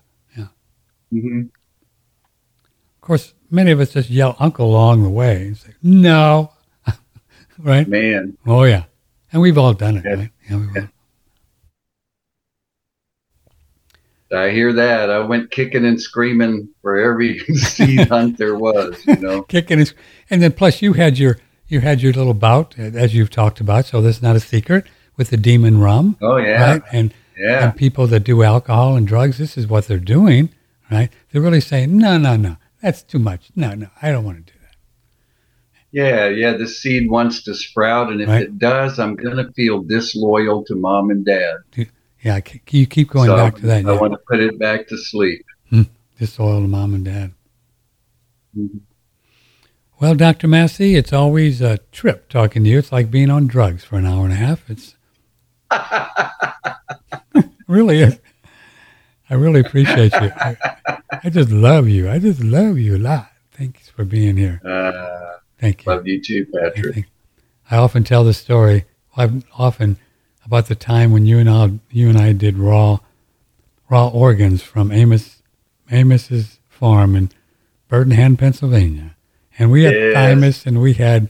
S2: hmm
S1: Of course, many of us just yell uncle along the way and say, no. right?
S2: Man.
S1: Oh, yeah. And we've all done it,
S2: Yeah.
S1: right? Yeah, we've all.
S2: I hear that. I went kicking and screaming for every seed hunt there was, you know.
S1: Kicking his, and then plus you had your you had your little bout uh, as you've talked about, so that's not a secret with the demon rum,
S2: Oh yeah.
S1: right? And
S2: Yeah.
S1: and people that do alcohol and drugs, this is what they're doing, right? They're really saying, no, no, no, that's too much. No, no, I don't want to do that.
S2: Yeah, yeah, the seed wants to sprout and if
S1: Right.
S2: it does, I'm gonna feel disloyal to mom and dad.
S1: Yeah, you keep going
S2: So
S1: back to that.
S2: I
S1: yeah.
S2: want to put it back to sleep.
S1: Disloyal to mom and dad.
S2: Mhm.
S1: Well, Dr. Massey, it's always a trip talking to you. It's like being on drugs for an hour and a half. It's really is. I really appreciate you. I, I just love you. I just love you a lot. Thanks for being here.
S2: Uh,
S1: Thank you.
S2: love you too, Patrick.
S1: think- I often tell the story. I've often about the time when you and I, you and I did raw, raw organs from Amos, Amos's farm in Burtonham, Pennsylvania, and we had
S2: Yes.
S1: thymus and we had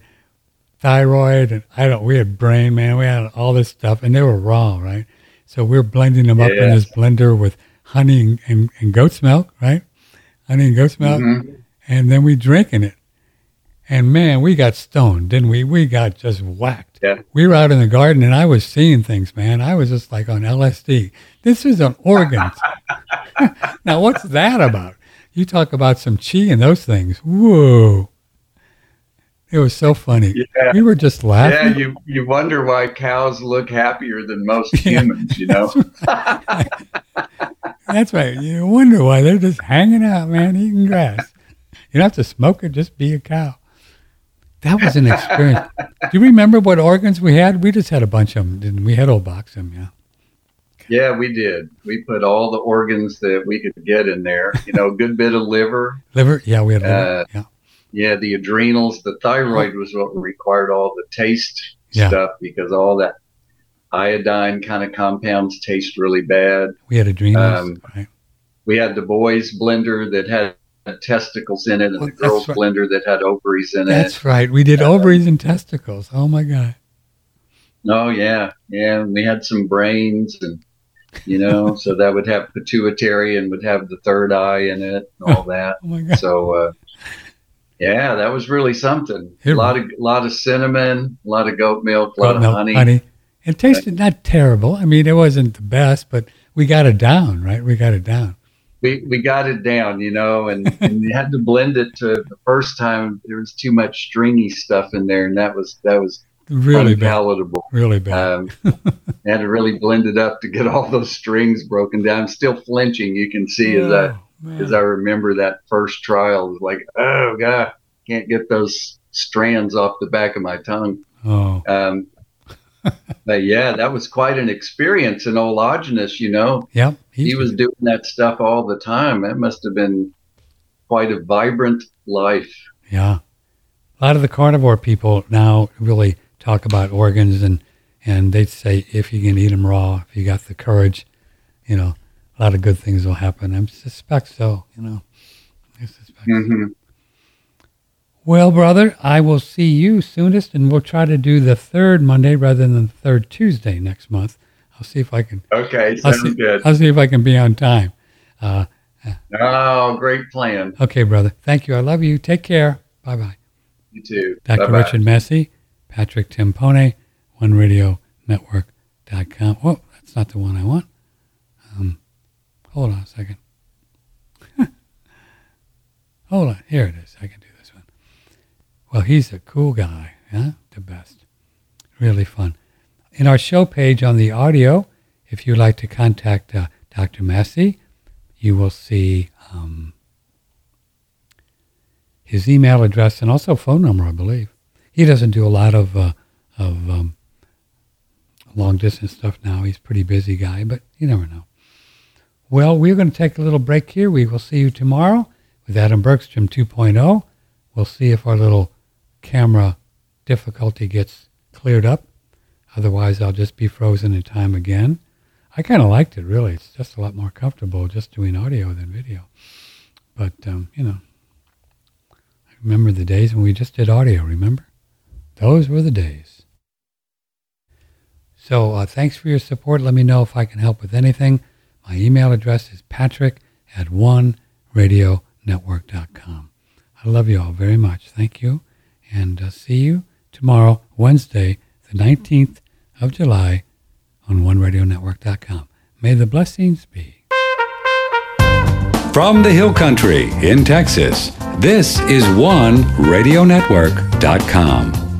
S1: thyroid and I don't, we had brain, man, we had all this stuff, and they were raw, right? So we're blending them up in this blender with honey and, and, and goat's milk, right? Honey and goat's milk,
S2: Mhm.
S1: and then we drinking it. And man, we got stoned, didn't we? We got just whacked.
S2: Yeah.
S1: We were out in the garden and I was seeing things, man. I was just like on LSD. This is on organs. now, what's that about? You talk about some chi and those things. Whoa. It was so funny.
S2: Yeah.
S1: We were just laughing.
S2: Yeah, you you wonder why cows look happier than most
S1: Yeah.
S2: humans, you know?
S1: That's right. You wonder why they're just hanging out, man, eating grass. You don't have to smoke it, just be a cow. That was an experience. Do you remember what organs we had? We just had a bunch of them, didn't we? We had old box them, yeah.
S2: Yeah, we did. We put all the organs that we could get in there. You know, a good bit of liver.
S1: Liver? Yeah, we had liver.
S2: Uh,
S1: yeah.
S2: Yeah, the adrenals, the thyroid was what required all the taste
S1: Yeah.
S2: stuff because all that iodine kind of compounds taste really bad.
S1: We had adrenals.
S2: Um,
S1: right.
S2: We had the boys blender that had testicles in it, and
S1: Well,
S2: the girls
S1: that's right.
S2: blender that had ovaries in it.
S1: That's right. We did ovaries and testicles. Oh my God.
S2: Oh yeah, yeah. And we had some brains, and you know, so that would have pituitary and would have the third eye in it, and all that.
S1: Oh my God.
S2: So uh, yeah, that was really something.
S1: It-
S2: a lot of lot of cinnamon, a lot of goat milk, a lot of
S1: milk,
S2: honey.
S1: It tasted not terrible. I mean, it wasn't the best, but we got it down, right? We got it down.
S2: We we got it down, you know, and, and you had to blend it to the first time. There was too much stringy stuff in there, and that was that was
S1: Really bad.
S2: unpalatable.
S1: Really bad.
S2: Um, had to really blend it up to get all those strings broken down. I'm still flinching. You can see as I
S1: Oh, man.
S2: as I remember that first trial. Like, oh god, can't get those strands off the back of my tongue.
S1: oh,
S2: Um, but yeah, that was quite an experience. And Aajonus, you know,
S1: yep.
S2: He was doing that stuff all the time. That must have been quite a vibrant life.
S1: Yeah. A lot of the carnivore people now really talk about organs and, and they say if you can eat them raw, if you got the courage, you know, a lot of good things will happen. I suspect so, you know. I suspect so.
S2: hmm
S1: Well, brother, I will see you soonest, and we'll try to do the third Monday rather than the third Tuesday next month. I'll see if I can.
S2: Okay,
S1: I'll
S2: sounds
S1: see,
S2: good.
S1: I'll see if I can be on time. Uh,
S2: Oh, great plan.
S1: okay, brother. Thank you. I love you. Take care. Bye bye.
S2: You too.
S1: Dr.
S2: Bye-bye.
S1: Richard Massey, Patrick Timpone, OneRadioNetwork.com. Oh, that's not the one I want. Um, hold on a second. hold on. Here it is. I can do this one. Well, he's a cool guy. Yeah, the best. Really fun. In our show page on the audio, if you'd like to contact uh, Dr. Massey, you will see um, his email address and also phone number, I believe. He doesn't do a lot of uh, of um, long distance stuff now. He's a pretty busy guy, but you never know. Well, we're going to take a little break here. We will see you tomorrow with Adam Bergstrom 2.0. We'll see if our little camera difficulty gets cleared up. Otherwise, I'll just be frozen in time again. I kind of liked it, really. It's just a lot more comfortable just doing audio than video. But, um, you know, I remember the days when we just did audio, remember? Those were the days. So uh, thanks for your support. Let me know if I can help with anything. My email address is patrick at oneradionetwork.com. I love you all very much. Thank you. And uh, see you tomorrow, Wednesday, the 19th of July on oneradionetwork.com. May the blessings be.
S3: From the Hill Country in Texas, this is OneRadioNetwork.com.